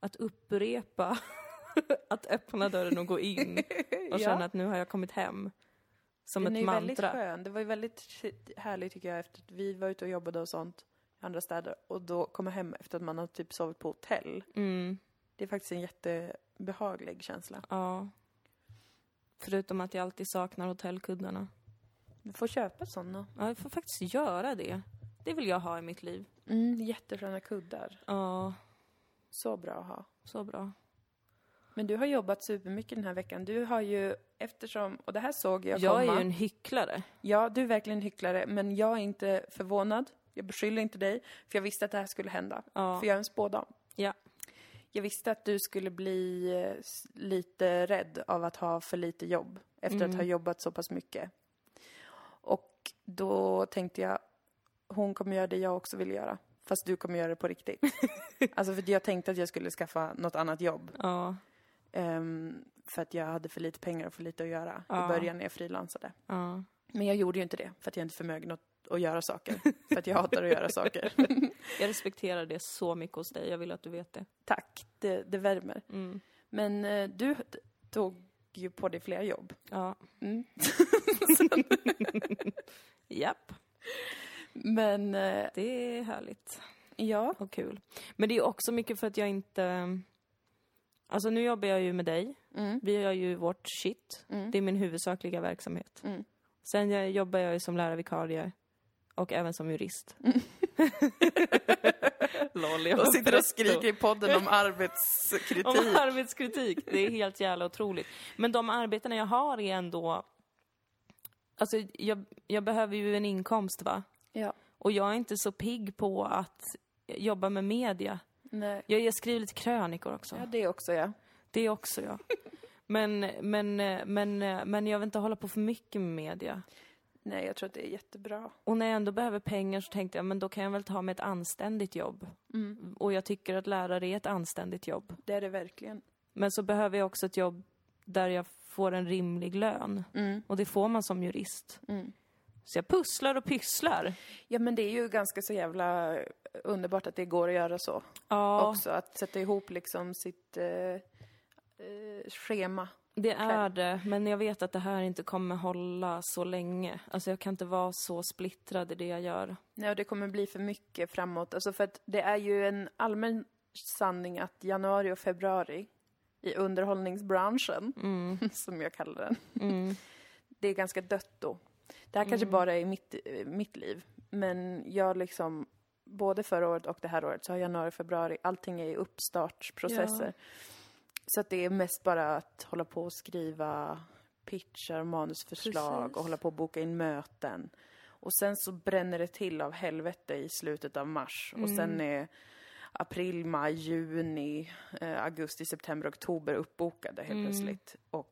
Att upprepa, *laughs* att öppna dörren och gå in och *laughs* Ja. känna att nu har jag kommit hem. Som Den är ett ju väldigt mantra. skön. Det var ju väldigt härligt tycker jag efter att vi var ute och jobbade och sånt i andra städer. Och då komma hem efter att man har typ sovit på hotell. Mm, Det är faktiskt en jättebehaglig känsla. ja. Förutom att jag alltid saknar hotellkuddarna. Du får köpa sådana. Ja, jag får faktiskt göra det. Det vill jag ha i mitt liv. Mm, jättesköna kuddar. Ja, Så bra att ha. så bra. Men du har jobbat supermycket den här veckan. Du har ju, eftersom, och det här såg jag Jag komma. är ju en hycklare. Ja, du är verkligen en hycklare, men jag är inte förvånad. Jag beskyller inte dig, för jag visste att det här skulle hända. Ja. För jag är en spådam. Ja. Jag visste att du skulle bli eh, lite rädd av att ha för lite jobb efter Mm. att ha jobbat så pass mycket. Då tänkte jag, hon kommer göra det jag också vill göra. Fast du kommer göra det på riktigt. *laughs* alltså för jag tänkte att jag skulle skaffa något annat jobb. Ja, Ehm, för att jag hade för lite pengar och för lite att göra Ja. i början när jag frilansade. ja. Men jag gjorde ju inte det, för att jag inte är förmögen att, att göra saker. *laughs* för att jag hatar att göra saker. *laughs* Jag respekterar det så mycket hos dig. Jag vill att du vet det. Tack, det, det värmer. Mm. Men eh, du tog ju på dig flera jobb. Ja. Mm. *laughs* Japp. Men eh, Det är härligt ja, och kul. Men det är också mycket för att jag inte... Alltså nu jobbar jag ju med dig. mm, Vi gör ju vårt shit. Mm. Det är min huvudsakliga verksamhet. Mm. Sen jag jobbar jag ju som lärarvikarie och även som jurist. *laughs* Lol, och sitter och skriker i podden om arbetskritik. Om arbetskritik. Det är helt jävla otroligt. Men de arbetena jag har är ändå... Alltså, jag, jag behöver ju en inkomst, va? Ja, Och jag är inte så pigg på att jobba med media. nej. Jag, jag skriver lite krönikor också. Ja, det också ja. Det också, ja. Men, men, men, men jag vill inte hålla på för mycket med media. Nej, jag tror att det är jättebra. Och när jag ändå behöver pengar så tänkte jag, men då kan jag väl ta med ett anständigt jobb. Mm. Och jag tycker att lärare är ett anständigt jobb. Det är det verkligen. Men så behöver jag också ett jobb där jag får en rimlig lön. Mm. Och det får man som jurist. Mm. Så jag pusslar och pysslar. Ja, men det är ju ganska så jävla underbart att det går att göra så. Ja, Också att sätta ihop liksom sitt eh, eh, schema. Det är det. Men jag vet att det här inte kommer hålla så länge. Alltså jag kan inte vara så splittrad i det jag gör. Nej, och det kommer bli för mycket framåt. Alltså för att det är ju en allmän sanning att januari och februari i underhållningsbranschen, *laughs* som jag kallar den, Mm. *laughs* det är ganska dött då. Det här kanske bara är mitt, eh, mitt liv, men jag liksom, både förra året och det här året, så har januari och februari, allting är i uppstartsprocesser. Så att det är mest bara att hålla på och skriva pitchar, manusförslag Precis. och hålla på och boka in möten. Och sen så bränner det till av helvete i slutet av mars. Och sen är april, maj, juni, eh, augusti, september, oktober uppbokade helt plötsligt. Och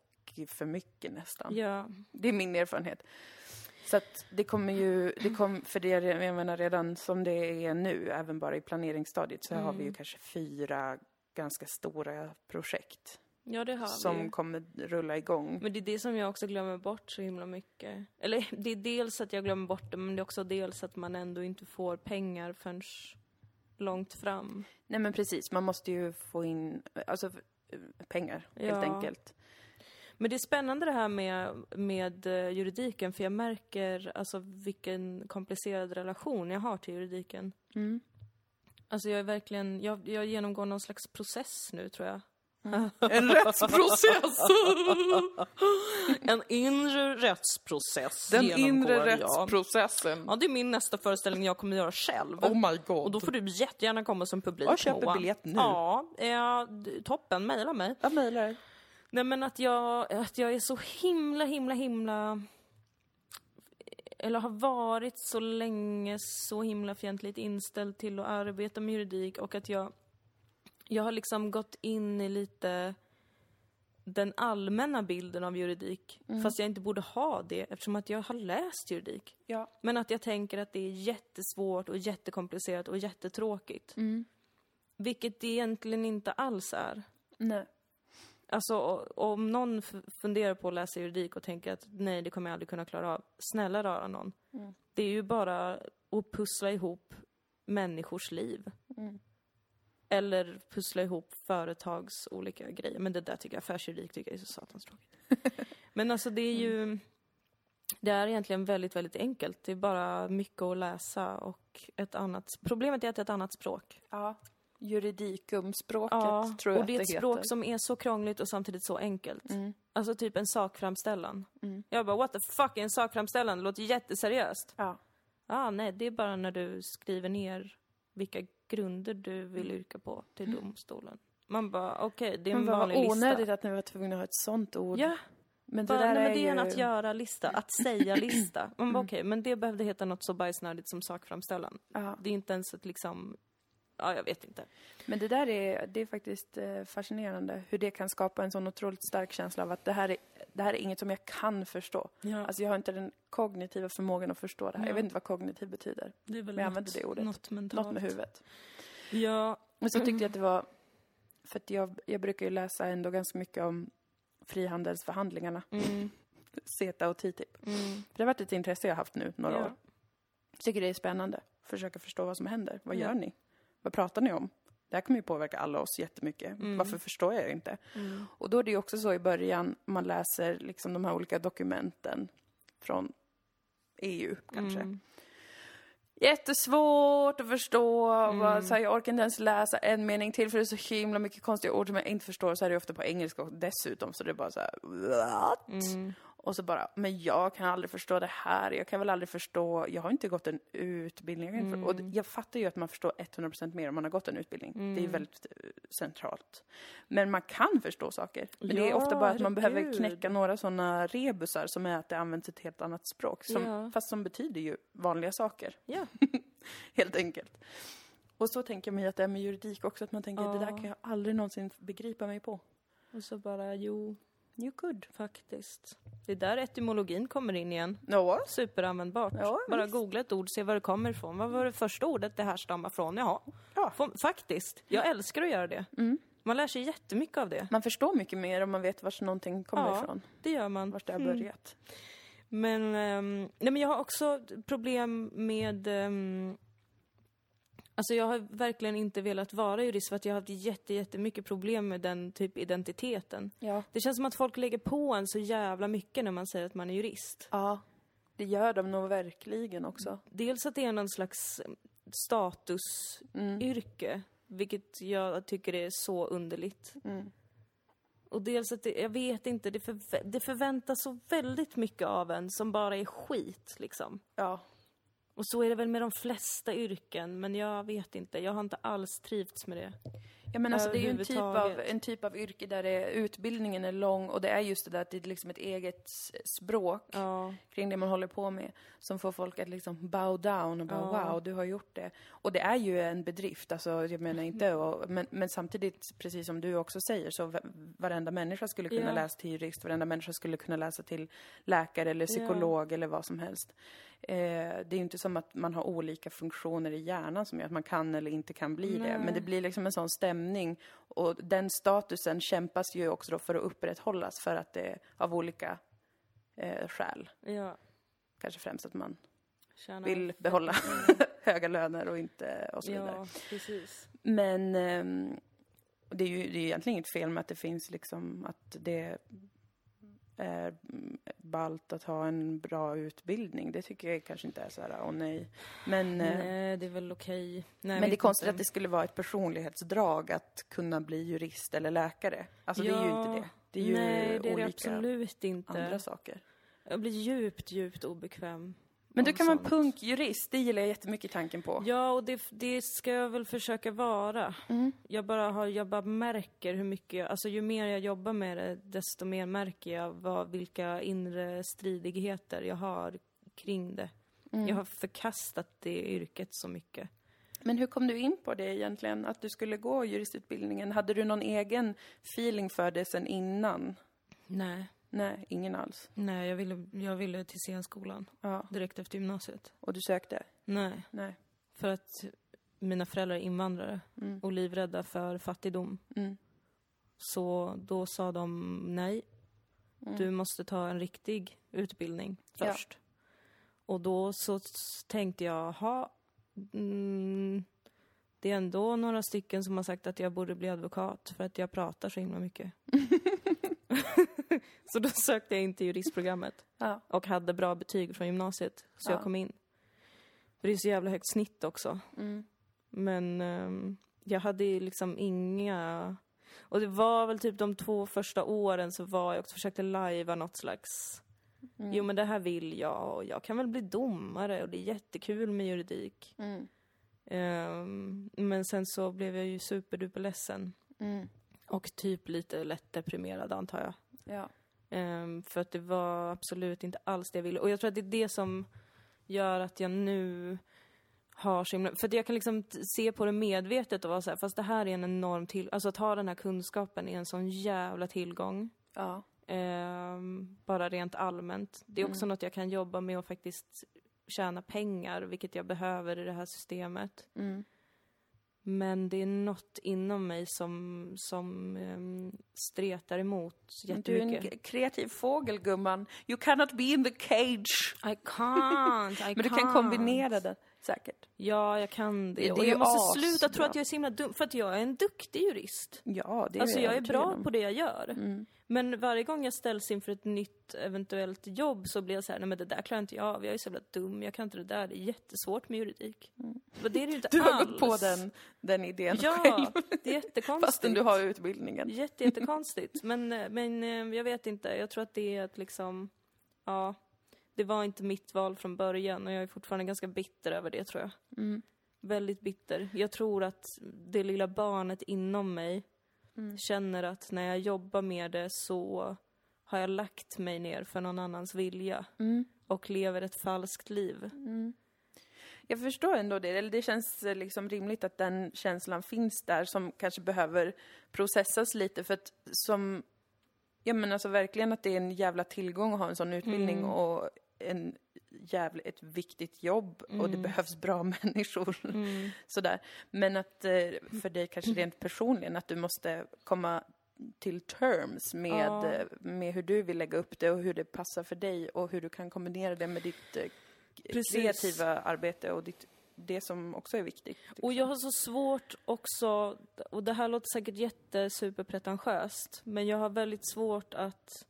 för mycket nästan. Ja. Det är min erfarenhet. Så att det kommer ju, det kom, för det, jag menar redan som det är nu, även bara i planeringsstadiet, så har vi ju kanske fyra ganska stora projekt ja, det har som vi kommer rulla igång. Men det är det som jag också glömmer bort så himla mycket. Eller det är dels att jag glömmer bort det, men det är också dels att man ändå inte får pengar förrän långt fram. Nej men precis, man måste ju få in, alltså pengar helt Ja. enkelt. Men det är spännande det här med, med eh, juridiken, för jag märker alltså vilken komplicerad relation jag har till juridiken. Mm. Alltså jag är verkligen, jag, jag genomgår någon slags process nu tror jag. En rättsprocess! En inre rättsprocess Den inre jag. rättsprocessen. Ja, det är min nästa föreställning jag kommer göra själv. Oh my god. Och då får du jättegärna komma som publik, Jag köper Moa. biljett nu. Ja, ja, d- toppen. Mejla mig. Jag mejlar. Nej men att jag, att jag är så himla, himla, himla eller har varit så länge så himla fientligt inställd till att arbeta med juridik och att jag jag har liksom gått in i lite den allmänna bilden av juridik fast jag inte borde ha det eftersom att jag har läst juridik. Ja. Men att jag tänker att det är jättesvårt och jättekomplicerat och jättetråkigt. Vilket det egentligen inte alls är. Nej. Alltså om någon funderar på att läsa juridik och tänker att nej, det kommer jag aldrig kunna klara av. Snälla rara någon. Det är ju bara att pussla ihop människors liv. Eller pussla ihop företags olika grejer. Men det där tycker jag, affärsjuridik tycker jag är så satans tråkigt. *laughs* Men alltså det är ju... Det är egentligen väldigt, väldigt enkelt. Det är bara mycket att läsa och ett annat... Problemet är att det är ett annat språk. Ja. Juridikumspråket Ja, tror jag och det är ett språk heter. som är så krångligt och samtidigt så enkelt. Mm. Alltså typ en sakframställan. Mm. Jag bara, what the fuck är en sakframställan? Det låter jätteseriöst. Ja. Ah, nej, det är bara när du skriver ner vilka grunder du vill Mm. yrka på till domstolen. Man bara, okej, det är en vanlig onödigt lista. att ni var tvungna att ha ett sånt ord. Ja, men det bara, där nej, är men det är en ju... att göra-lista, att säga-lista. Man Mm. bara, okej, men det behövde heta något så bajsnödigt som sakframställan. Ja. Det är inte ens ett liksom, ja, jag vet inte. Men det där är, det är faktiskt eh, fascinerande hur det kan skapa en sån otroligt stark känsla av att det här är, det här är inget som jag kan förstå. Ja, Alltså jag har inte den kognitiva förmågan att förstå det här. Ja. Jag vet inte vad kognitiv betyder. det är väl men jag använder det ordet. Något mentalt. Något med huvudet. Ja, Men så tyckte jag att det var, för att jag, jag brukar ju läsa ändå ganska mycket om frihandelsförhandlingarna, mm, *laughs* CETA och TTIP. mm. Det har varit ett intresse jag haft nu några Ja. år. Jag tycker det är spännande. Försöka förstå vad som händer. Vad Ja. gör ni? Vad pratar ni om? Det här kommer ju påverka alla oss jättemycket. Mm. Varför förstår jag inte? Mm. Och då är det ju också så i början, man läser liksom de här olika dokumenten från EU kanske. Mm. Jättesvårt att förstå. Mm. Så här, jag orkar inte ens läsa en mening till för det är så himla mycket konstiga ord som jag inte förstår. Så är det ofta på engelska dessutom så det är bara så här, what? Mm. Och så bara, men jag kan aldrig förstå det här. Jag kan väl aldrig förstå, jag har inte gått en utbildning. Jag för- Och Mm. jag fattar ju att man förstår 100% mer om man har gått en utbildning. Det är Mm. väldigt eh, centralt. Men man kan förstå saker. Men det är Ja, ofta bara att man behöver herregud. knäcka några sådana rebusar som är att det används ett helt annat språk. Som, Ja. Fast som betyder ju vanliga saker. Ja. *laughs* Helt enkelt. Och så tänker jag mig att det är med juridik också, att man tänker att det där Ja. kan jag aldrig någonsin begripa mig på. Och så bara, jo, You could. faktiskt. Det är där etymologin kommer in igen. Ja. Superanvändbart. Ja, Bara visst. googla ett ord, se var det kommer ifrån. Vad var det första ordet det här stammar från? Jaha. Ja. Faktiskt. Jag älskar att göra det. Mm. Man lär sig jättemycket av det. Man förstår mycket mer om man vet var någonting kommer Ja. ifrån. Det gör man. Vart det har Mm. börjat. Men, ehm, nej men jag har också problem med... ehm, alltså jag har verkligen inte velat vara jurist för att jag har haft jätte, jättemycket problem med den typ identiteten. Ja. Det känns som att folk lägger på en så jävla mycket när man säger att man är jurist. Ja. Det gör de nog verkligen också. Dels att det är någon slags statusyrke, Mm. vilket jag tycker är så underligt. Mm. Och dels att det, jag vet inte, det, förvä- det förväntas så väldigt mycket av en som bara är skit liksom. Ja. Och så är det väl med de flesta yrken, men jag vet inte. Jag har inte alls trivts med det. Ja men alltså det är ju en typ, av, en typ av yrke där det, utbildningen är lång och det är just det där att det är liksom ett eget språk Ja. kring det man håller på med som får folk att liksom bow down och bara Ja. wow, du har gjort det. Och det är ju en bedrift, alltså jag menar inte och, men, men samtidigt, precis som du också säger, så va- varenda människa skulle kunna Ja. läsa till jurist, varenda människa skulle kunna läsa till läkare eller psykolog eller vad som helst. Eh, det är ju inte som att man har olika funktioner i hjärnan som gör att man kan eller inte kan bli det. Nej. Men det blir liksom en sån stämning och den statusen kämpas ju också för att upprätthållas för att det av olika eh, skäl. ja. Kanske främst att man Tjänar vill behålla *laughs* höga löner och inte och så vidare. Ja, precis. Men ehm, det är ju det är egentligen inget fel med att det finns liksom att det är mm, ballt att ha en bra utbildning. Det tycker jag kanske inte är så här, åh nej. Men, eh, Nej, det är väl okej. Jag men det är konstigt inte. att det skulle vara ett personlighetsdrag att kunna bli jurist eller läkare. Alltså det är ju Ja, inte det. Det är ju Nej, det är det olika absolut inte. andra saker. Jag blir djupt, djupt obekväm. Men du kan vara punkjurist, det gillar jag jättemycket tanken på. Ja, och det, det ska jag väl försöka vara. Mm. Jag, bara har, jag bara märker hur mycket, jag- alltså ju mer jag jobbar med det, desto mer märker jag vad, vilka inre stridigheter jag har kring det. Mm. Jag har förkastat det yrket så mycket. Men hur kom du in på det egentligen, att du skulle gå juristutbildningen? Hade du någon egen feeling för det sen innan? Nej, Nej, ingen alls. nej, jag ville, jag ville till scenskolan Ja, direkt efter gymnasiet. och du sökte? Nej, Nej. för att mina föräldrar är invandrare Mm. och livrädda för fattigdom. Mm. Så då sa de nej. Mm. Du måste ta en riktig utbildning Ja. först. Och då så tänkte jag, ha mm, det är ändå några stycken som har sagt att jag borde bli advokat för att jag pratar så himla mycket. *laughs* *laughs* så då sökte jag in till juristprogrammet Ja. och hade bra betyg från gymnasiet. Så Ja. jag kom in. För det är så jävla högt snitt också. Mm. Men ehm, jag hade ju liksom inga... Och det var väl typ de två första åren så var jag också försökte lajva något slags... Mm. Jo men det här vill jag och jag kan väl bli domare och det är jättekul med juridik. Mm. Ehm, men sen så blev jag ju superduper ledsen. Mm. Och typ lite lätt deprimerad antar jag. Ja. Ehm, för att det var absolut inte alls det jag ville. Och jag tror att det är det som gör att jag nu har så himla... För att jag kan liksom se på det medvetet och vara så här, fast det här är en enorm till... Alltså att ha den här kunskapen är en sån jävla tillgång. Ja. Ehm, bara rent allmänt. Det är också något jag kan jobba med och faktiskt tjäna pengar, vilket jag behöver i det här systemet. Mm. Men det är något inom mig som, som um, stretar emot Men Du är en jättemycket. kreativ fågel, gumman. You cannot be in the cage. I can't, I *laughs* Men du kan can't. kombinera det, säkert. Ja, jag kan det. Det- och är jag måste sluta tro att jag är så himla dum, för att jag är en duktig jurist. Ja, det är alltså jag är övertygad bra på det jag gör. Mm. Men varje gång jag ställs inför ett nytt eventuellt jobb så blir jag så här, nej men det där klarar inte jag av, jag är så jävla dum, jag kan inte det där, det är jättesvårt med juridik. Men det är det ju inte Mm. *laughs* Du har alls. gått på den, den idén Ja, själv, det är *laughs* jättekonstigt. fastän du har utbildningen. Jätte, jättekonstigt. *laughs* Men, eh, men eh, jag vet inte, jag tror att det är att liksom, ja, det var inte mitt val från början och jag är fortfarande ganska bitter över det tror jag. Mm. Väldigt bitter. Jag tror att det lilla barnet inom mig Mm. känner att när jag jobbar med det så har jag lagt mig ner för någon annans vilja Mm. och lever ett falskt liv. Jag förstår ändå det, eller det känns eh, liksom rimligt att den känslan finns där som kanske behöver processas lite för att som, ja men alltså verkligen att det är en jävla tillgång att ha en sån utbildning Mm. och en jävla, ett viktigt jobb och det Mm. behövs bra *laughs* människor. Mm. Sådär. Men att eh, för dig kanske rent personligen, att du måste komma till terms med, Ja. eh, med hur du vill lägga upp det och hur det passar för dig och hur du kan kombinera det med ditt eh, Precis. kreativa arbete och ditt, det som också är viktigt. Och jag har så svårt också, och det här låter säkert jättesuperpretentiöst, men jag har väldigt svårt att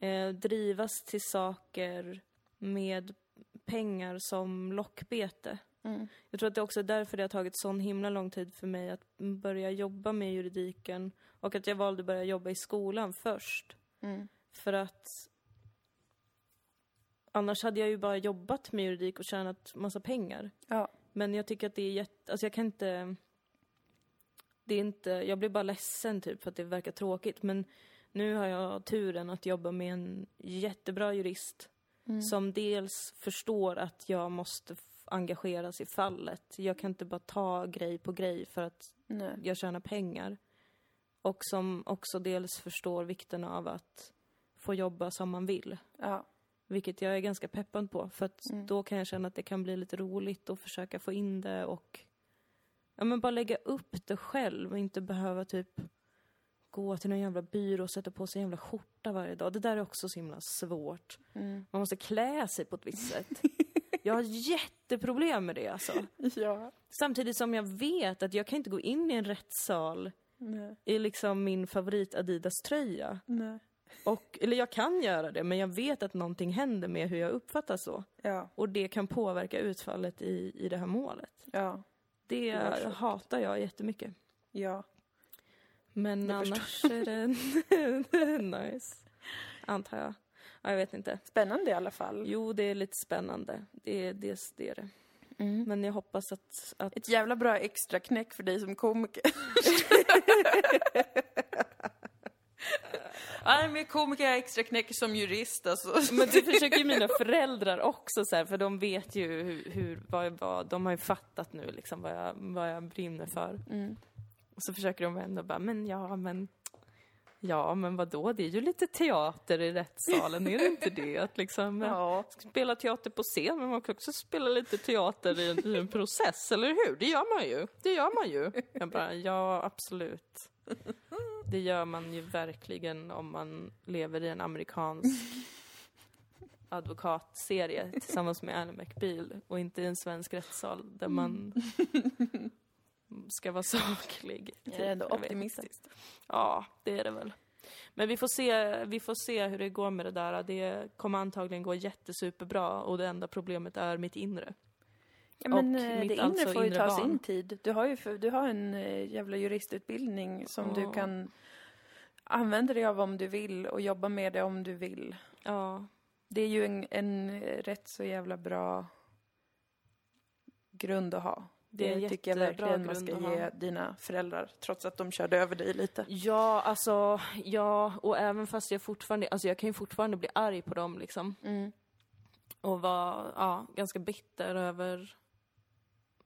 eh, drivas till saker med pengar som lockbete. Mm. Jag tror att det också är därför det har tagit sån himla lång tid för mig att börja jobba med juridiken och att jag valde att börja jobba i skolan först. Mm. För att annars hade jag ju bara jobbat med juridik och tjänat massa pengar. Ja. Men jag tycker att det är jätte, alltså jag kan inte, det är inte, jag blir bara ledsen typ för att det verkar tråkigt. Men nu har jag turen att jobba med en jättebra jurist Mm. som dels förstår att jag måste engageras i fallet. Jag kan inte bara ta grej på grej för att Nej. jag tjänar pengar. Och som också dels förstår vikten av att få jobba som man vill. Ja. Vilket jag är ganska peppad på, för att Mm. då kan jag känna att det kan bli lite roligt och försöka få in det och ja, men bara lägga upp det själv och inte behöva typ gå till någon jävla byrå och sätta på sig en jävla skjorta varje dag. Det där är också så himla svårt. Mm. Man måste klä sig på ett visst sätt. *laughs* Jag har jätteproblem med det alltså. Ja. Samtidigt som jag vet att jag kan inte gå in i en rättssal Nej. i liksom min favorit Adidas-tröja. Och, eller jag kan göra det, men jag vet att någonting händer med hur jag uppfattas då. Ja. Och det kan påverka utfallet i, i det här målet. Ja. Det tråkigt. hatar jag jättemycket. Ja. Men Jag annars är det *laughs* nice. Antar jag. Ja, jag vet inte. Spännande i alla fall. Jo, det är lite spännande. Det, det, det är det. Mm. Men jag hoppas att... att Ett jävla bra extra knäck för dig som komiker. *laughs* Nej, men komiker är extra knäck som jurist alltså. Men det försöker ju mina föräldrar också så här, för de vet ju hur, hur vad, vad, de har ju fattat nu liksom vad jag, vad jag brinner för. Mm. Och så försöker de ändå bara, men ja men, ja men vadå, det är ju lite teater i rättssalen, är det inte det? Att liksom Ja. spela teater på scen, men man kan också spela lite teater i en, i en process, eller hur? Det gör man ju, det gör man ju. Jag bara, ja absolut. *laughs* Det gör man ju verkligen om man lever i en amerikansk *laughs* advokatserie tillsammans med Ally McBeal och inte i en svensk rättssal där man ska vara saklig. Det är ändå Jag vet optimistiskt. Ja, det är det väl. Men vi får, se, vi får se hur det går med det där. Det kommer antagligen gå jättesuperbra och det enda problemet är mitt inre. Ja, men Och eh, mitt det inre alltså får ju ta barn. sin tid. Du har ju för, du har en eh, jävla juristutbildning som du Ja. kan använda dig av om du vill och jobba med det om du vill. Ja, Det är ju en, en eh, rätt så jävla bra grund att ha. Det Det, tycker jag verkligen man ska ge dina föräldrar, trots att de körde över dig lite. Ja, alltså, ja, och även fast jag fortfarande, alltså jag kan ju fortfarande bli arg på dem liksom. Mm. Och vara, ja, ganska bitter över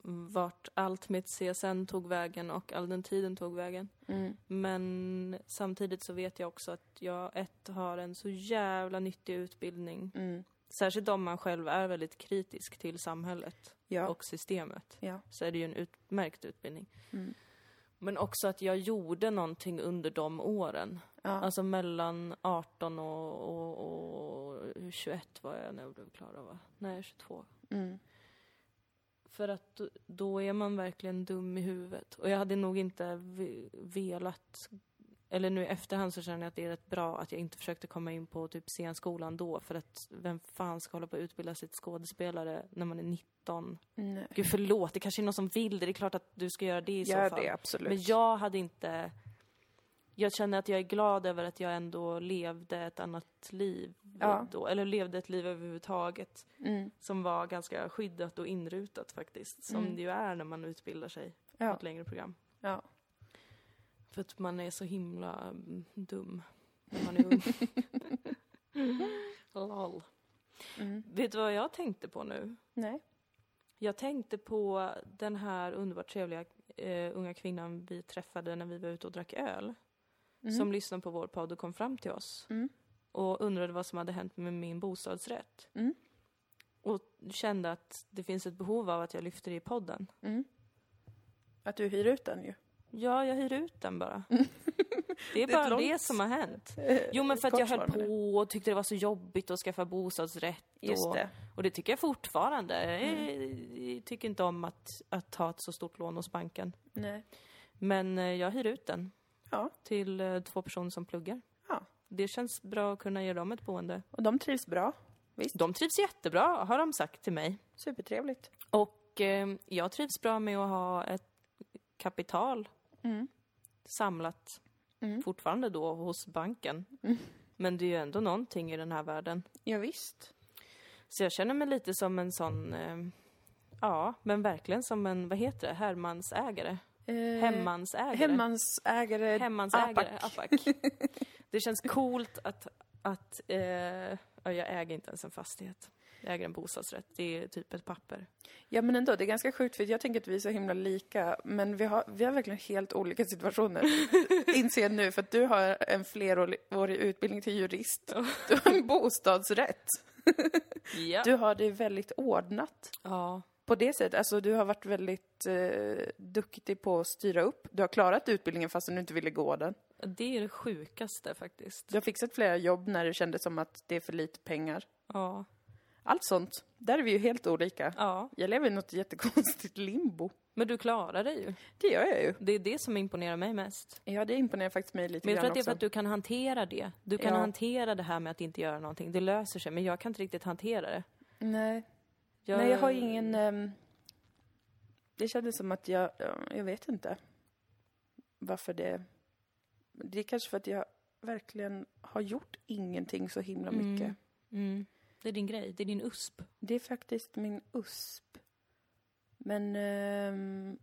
vart allt mitt CSN tog vägen och all den tiden tog vägen. Mm. Men samtidigt så vet jag också att jag, ett, har en så jävla nyttig utbildning. Mm. Särskilt om man själv är väldigt kritisk till samhället Ja. och systemet. ja. Så är det ju en utmärkt utbildning. Mm. Men också att jag gjorde någonting under de åren. Ja. Alltså mellan 18 och, och, och 21 var jag när jag blev klar va? Nej, 22. Mm. För att då- är man verkligen dum i huvudet. Och jag hade nog inte ve- velat... Eller nu i efterhand så känner jag att det är rätt bra att jag inte försökte komma in på typ scenskolan då. För att vem fan ska hålla på att utbilda sig till skådespelare när man är 19? Nej. Gud förlåt, det kanske är någon som vill det. Det är klart att du ska göra det i Gör så fall. det, absolut. Men jag hade inte... Jag känner att jag är glad över att jag ändå levde ett annat liv Ja. då. Eller levde ett liv överhuvudtaget Mm. som var ganska skyddat och inrutat faktiskt. Som Mm. det ju är när man utbildar sig på Ja. ett längre program. Ja. För att man är så himla mm, dum när man är ung. *laughs* Lol. Mm. Vet du vad jag tänkte på nu? Nej. Jag tänkte på den här underbart trevliga eh, unga kvinnan vi träffade när vi var ute och drack öl. Mm. Som lyssnade på vår podd och kom fram till oss. Mm. Och undrade vad som hade hänt med min bostadsrätt. Mm. Och kände att det finns ett behov av att jag lyfter det i podden. Mm. Att du hyr ut den ju. Ja, jag hyr ut den bara. *laughs* Det är ett bara långt- det som har hänt. Eh, Jo, men för att jag höll det. på och tyckte det var så jobbigt att skaffa bostadsrätt. Just och, det. och det tycker jag fortfarande. Mm. Jag, jag tycker inte om att, att ta ett så stort lån hos banken. Nej. Men eh, jag hyr ut den Ja. till eh, två personer som pluggar. Ja. Det känns bra att kunna ge dem ett boende. Och de trivs bra. Visst. De trivs jättebra, har de sagt till mig. Supertrevligt. Och eh, jag trivs bra med att ha ett kapital Mm. samlat Mm. fortfarande då hos banken. Mm. Men det är ju ändå någonting i den här världen. Ja, visst. Så jag känner mig lite som en sån, eh, ja, men verkligen som en, vad heter det, hermansägare? Eh, Hemmansägare? Hemmansägare. Hemmansägare, Apak. Apak. Det känns coolt att, att eh, ja, jag äger inte ens en fastighet. Jag äger en bostadsrätt. Det är typ ett papper. Ja, men ändå. Det är ganska sjukt för jag tänker att vi är så himla lika. Men vi har, vi har verkligen helt olika situationer. *laughs* Inser jag nu. För att du har en flerårig utbildning till jurist. Du har en bostadsrätt. Ja. Du har det väldigt ordnat. ja. På det sättet. Alltså, du har varit väldigt eh, duktig på att styra upp. Du har klarat utbildningen fastän du inte ville gå den. Det är det sjukaste faktiskt. Du har fixat flera jobb när det kändes som att det är för lite pengar. Ja. Allt sånt. Där är vi ju helt olika. Ja, Jag lever i något jättekonstigt limbo. men du klarar det ju. Det gör jag ju. Det är det som imponerar mig mest. Ja, det imponerar faktiskt mig lite Men jag tror att det är för att du kan hantera det. Du kan Ja. hantera det här med att inte göra någonting. Det löser sig, men jag kan inte riktigt hantera det. Nej. Nej, jag har ingen... ehm, det kändes som att jag... ja, Jag vet inte varför det... Det är kanske för att jag verkligen har gjort ingenting så himla Mm. mycket. Mm. Det är din grej, det är din USP. Det är faktiskt min USP. Men... ehm,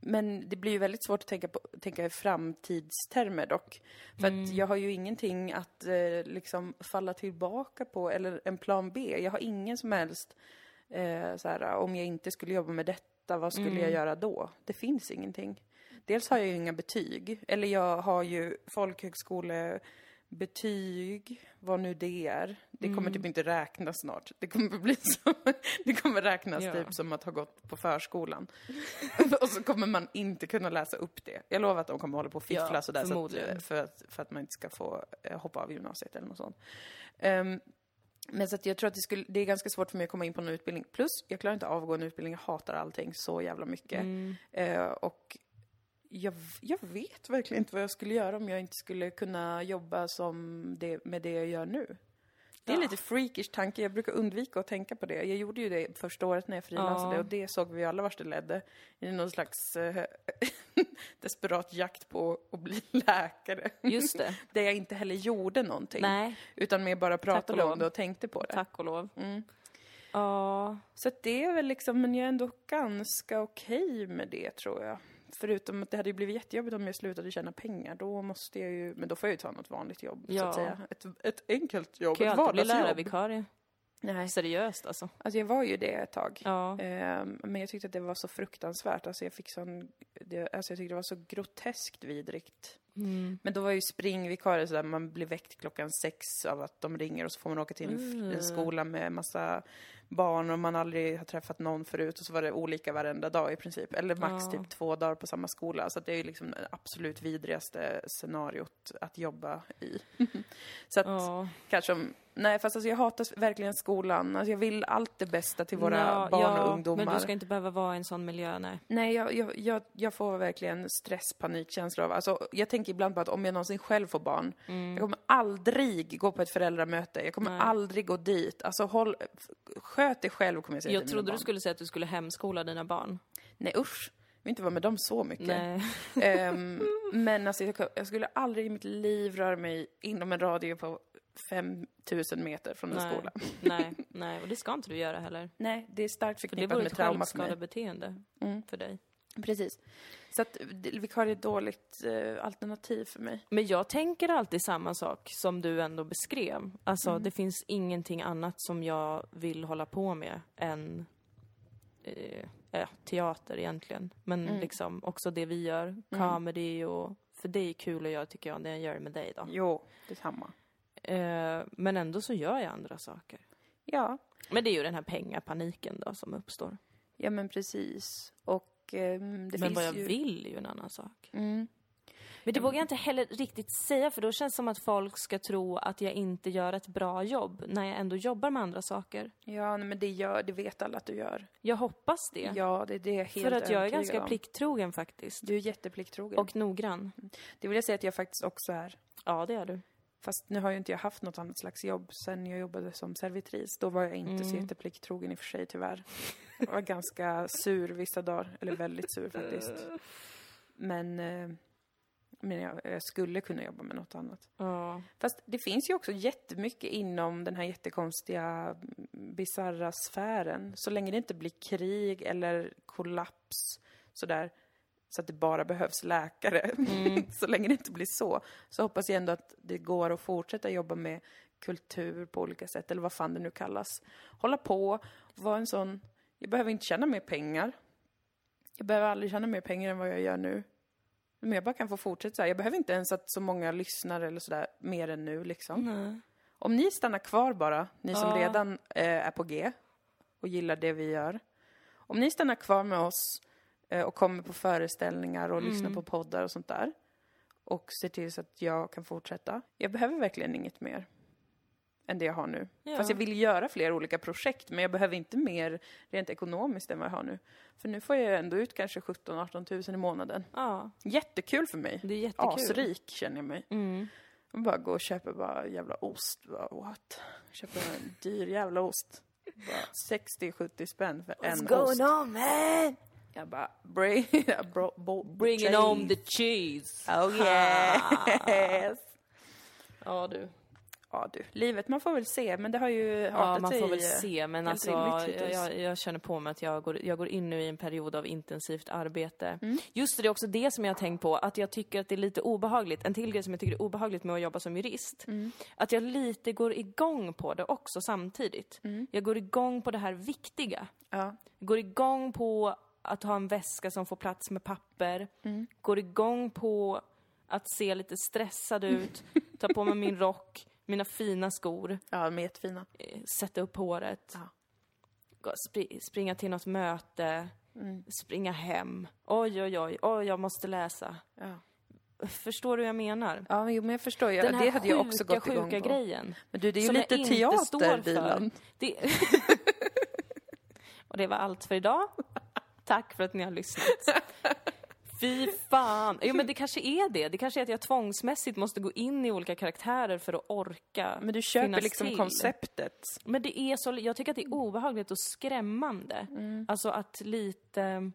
men det blir ju väldigt svårt att tänka, på, tänka i framtidstermer dock. För Mm. att jag har ju ingenting att eh, liksom falla tillbaka på, eller en plan B. Jag har ingen som helst, eh, så här, om jag inte skulle jobba med detta, vad skulle Mm. jag göra då? Det finns ingenting. Dels har jag ju inga betyg, eller jag har ju folkhögskolebetyg, vad nu det är. Det kommer Mm. typ inte räknas snart. Det kommer bli *laughs* som, det kommer räknas Ja. typ som att ha gått på förskolan. *laughs* och så kommer man inte kunna läsa upp det. Jag lovar att de kommer hålla på och fiffla Ja, sådär så att, för, att, för att man inte ska få eh, hoppa av gymnasiet eller något sånt. Ehm, men så att jag tror att det, skulle, det är ganska svårt för mig att komma in på någon utbildning. Plus, jag klarar inte av att gå en utbildning. Jag hatar allting så jävla mycket. Mm. Eh, och jag, jag vet verkligen inte vad jag skulle göra om jag inte skulle kunna jobba som det, med det jag gör nu. Det är Ja. lite freakish tanke. Jag brukar undvika att tänka på det. Jag gjorde ju det första året när jag frilansade Ja. och det såg vi alla vart det ledde. I någon slags eh, *laughs* desperat jakt på att bli *laughs* läkare. Just det. *laughs* Där jag inte heller gjorde någonting. Nej, Utan mer bara pratade om det och tänkte på det. tack och lov. Mm. Ja, Så det är väl liksom, men jag är ändå ganska okej med det tror jag. Förutom att det hade ju blivit jättejobbigt om jag slutade tjäna pengar. Då måste jag ju, men då får jag ju ta något vanligt jobb så Ja. att säga. Ett, ett enkelt jobb, kan ju ett alltid bli vardagsjobb. lärarvikarie. Nej, Seriöst alltså. alltså jag var ju det ett tag. Ja. Ehm, men jag tyckte att det var så fruktansvärt. Alltså jag fick sån, det, alltså jag tyckte det var så groteskt vidrigt. Mm. Men då var ju springvikarie sådär, man blir väckt klockan sex av att de ringer och så får man åka till en, Mm. en skola med massa barn och man aldrig har träffat någon förut och så var det olika varenda dag i princip. Eller max Ja. typ två dagar på samma skola. Så att det är ju liksom det absolut vidrigaste scenariot att jobba i. *laughs* så att Ja. kanske om, nej fast alltså jag hatar verkligen skolan. Alltså jag vill allt det bästa till våra Ja, barn ja, och ungdomar. Men du ska inte behöva vara i en sån miljö, nej. Nej, jag, jag, jag, jag får verkligen stress, panikkänsla av... Alltså, jag tänker ibland på att om jag någonsin själv får barn, jag kommer aldrig gå på ett föräldramöte. Jag kommer Mm. Nej. aldrig gå dit. Alltså, håll, sköt dig själv, kommer jag säga Jag till mina trodde du barn. skulle säga att du skulle hemskola dina barn. Nej, usch. Jag vill inte vara med dem så mycket. Ehm, men alltså, jag, skulle aldrig i mitt liv röra mig inom en radie på 5000 meter från en Nej. skola. nej, *laughs* nej. Och det ska inte du göra heller. Nej, det är starkt För det förknippat vore med ett trauma för mig. självskadebeteende Mm. för dig. Precis. Så att det- vikarie är ett dåligt eh, alternativ för mig. Men jag tänker alltid samma sak som du ändå beskrev. Alltså, Mm. det finns ingenting annat som jag vill hålla på med än eh, teater egentligen. Men Mm. liksom också det vi gör, comedy och... För det är kul att göra tycker jag, när jag gör det med dig då. Jo, detsamma. Eh, men ändå så gör jag andra saker. Ja, Men det är ju den här pengapaniken då som uppstår. Ja, men precis. Och ehm, det men finns vad jag ju... vill är ju en annan sak. Mm. Men det vågar jag inte heller riktigt säga för då känns det som att folk ska tro att jag inte gör ett bra jobb när jag ändå jobbar med andra saker. Ja, nej, men det, gör, det vet alla att du gör. Jag hoppas det. Ja, det, det är helt för att jag är ganska om. plikttrogen faktiskt. Du är jätteplikttrogen. Och noggrann. det vill jag säga att jag faktiskt också är. Ja, det är du. Fast nu har ju inte jag haft något annat slags jobb sen jag jobbade som servitris. Då var jag inte så Mm. jätteplikttrogen i och för sig, tyvärr. Jag var ganska sur vissa dagar. Eller väldigt sur faktiskt. Men, eh, men jag, jag skulle kunna jobba med något annat. Ja. Fast det finns ju också jättemycket inom den här jättekonstiga, bisarra sfären. Så länge det inte blir krig eller kollaps sådär, så att det bara behövs läkare. *laughs* så länge det inte blir så, så hoppas jag ändå att det går att fortsätta jobba med kultur på olika sätt, eller vad fan det nu kallas. Hålla på, vara en sån... Jag behöver inte tjäna mer pengar. Jag behöver aldrig tjäna mer pengar än vad jag gör nu. Men jag bara kan få fortsätta så här. Jag behöver inte ens att så många lyssnar eller sådär mer än nu liksom. Nej. Om ni stannar kvar bara, ni som Ja. redan eh, är på G och gillar det vi gör. Om ni stannar kvar med oss och kommer på föreställningar och lyssnar på poddar och sånt där. Och ser till så att jag kan fortsätta. Jag behöver verkligen inget mer. än det jag har nu. Ja. Fast jag vill göra fler olika projekt, men jag behöver inte mer rent ekonomiskt än vad jag har nu. För nu får jag ändå ut kanske 17-18 tusen i månaden. Ja, Jättekul för mig. det är jättekul. Asrik känner jag mig. Mm. Och bara gå och köpa bara jävla ost. Bara, what? Köpa en dyr jävla ost. Bara 60-70 spänn för en ost. on man? Jag bara, bring, *laughs* bro, bo, Bringing home the cheese. Oh yes! Ja du. Ja du, livet man får väl se, men det har ju Ja, man får väl eh, se, men helt alltså hittills. jag, jag känner på mig att jag går, jag går in nu i en period av intensivt arbete. Mm. Just det, det är också det som jag har tänkt på, att jag tycker att det är lite obehagligt. En till grej som jag tycker är obehagligt med att jobba som jurist, Mm. att jag lite går igång på det också samtidigt. Mm. Jag går igång på det här viktiga. Ja. Jag går igång på att ha en väska som får plats med papper. Mm. Går igång på att se lite stressad ut, *laughs* ta på mig min rock, mina fina skor, ja, de är jättefina. eh, sätta upp håret. Ja. Gå- Spri springa till något möte, Mm. springa hem. Oj, oj, oj, oj, jag måste läsa. Ja. Förstår du vad jag menar? Ja, jo, men jag förstår. ju. Den här det hade jag sjuka, också gått igång sjuka på. grejen. Men du, det är ju jag lite teater. Dilan. Det... *laughs* Och det var allt för idag. *laughs* Tack för att ni har lyssnat. *laughs* Fy fan! Jo men det kanske är det. Det kanske är att jag tvångsmässigt måste gå in i olika karaktärer för att orka Men du köper liksom till. konceptet. Men det är så, jag tycker att det är obehagligt och skrämmande. Mm. Alltså att lite,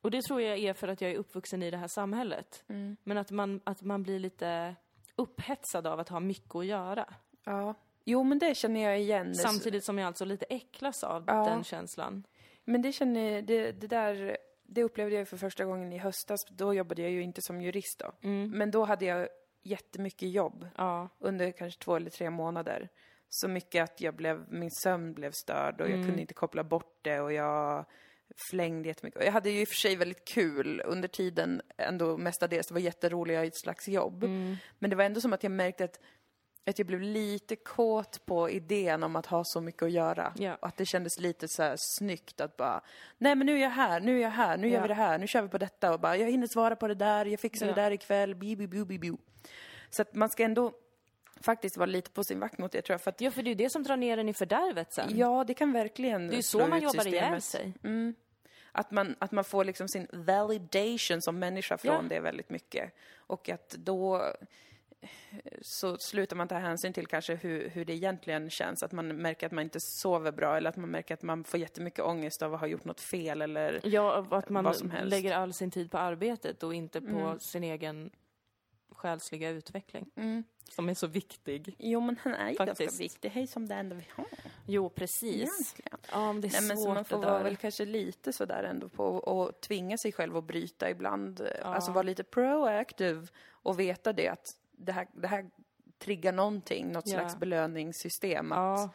och det tror jag är för att jag är uppvuxen i det här samhället. Mm. Men att man, att man blir lite upphetsad av att ha mycket att göra. Ja. Jo, men det känner jag igen. Samtidigt som jag alltså lite äcklas av Ja. den känslan. Men det känner, det, det där, det upplevde jag för första gången i höstas. Då jobbade jag ju inte som jurist då. Mm. Men då hade jag jättemycket jobb Ja. under kanske två eller tre månader. Så mycket att jag blev, min sömn blev störd och Mm. jag kunde inte koppla bort det och jag flängde jättemycket. Jag hade ju i och för sig väldigt kul under tiden ändå mestadels. Det var jätteroliga ett slags jobb. Mm. Men det var ändå som att jag märkte att, att jag blev lite kåt på idén om att ha så mycket att göra. Ja. Och att det kändes lite så här snyggt att bara, nej men nu är jag här, nu är jag här, nu gör Ja. vi det här, nu kör vi på detta och bara, jag hinner svara på det där, jag fixar Ja. det där ikväll, bi, bi, bi, bi, bi. Så att man ska ändå faktiskt vara lite på sin vakt mot det tror jag. För att, ja, för det är ju det som drar ner en i fördärvet sen. ja, det kan verkligen det är ju så man jobbar ihjäl sig. Mm. Att man, att man får liksom sin validation som människa från Ja. det väldigt mycket. Och att då så slutar man ta hänsyn till kanske hur, hur det egentligen känns. Att man märker att man inte sover bra eller att man märker att man får jättemycket ångest av att ha gjort något fel eller... Ja, att man. Mm. lägger all sin tid på arbetet och inte på sin egen själsliga utveckling. Som är så viktig. Jo, men han är ju ganska Faktiskt. viktig. Hej som det enda vi har. Jo, precis. Egentligen. Ja, men det är Nej, men så svårt man får det vara där. väl kanske lite sådär ändå på att tvinga sig själv att bryta ibland. Ja. Alltså vara lite proactive och veta det att det här, det här triggar någonting, något Ja. slags belöningssystem. Att, Ja,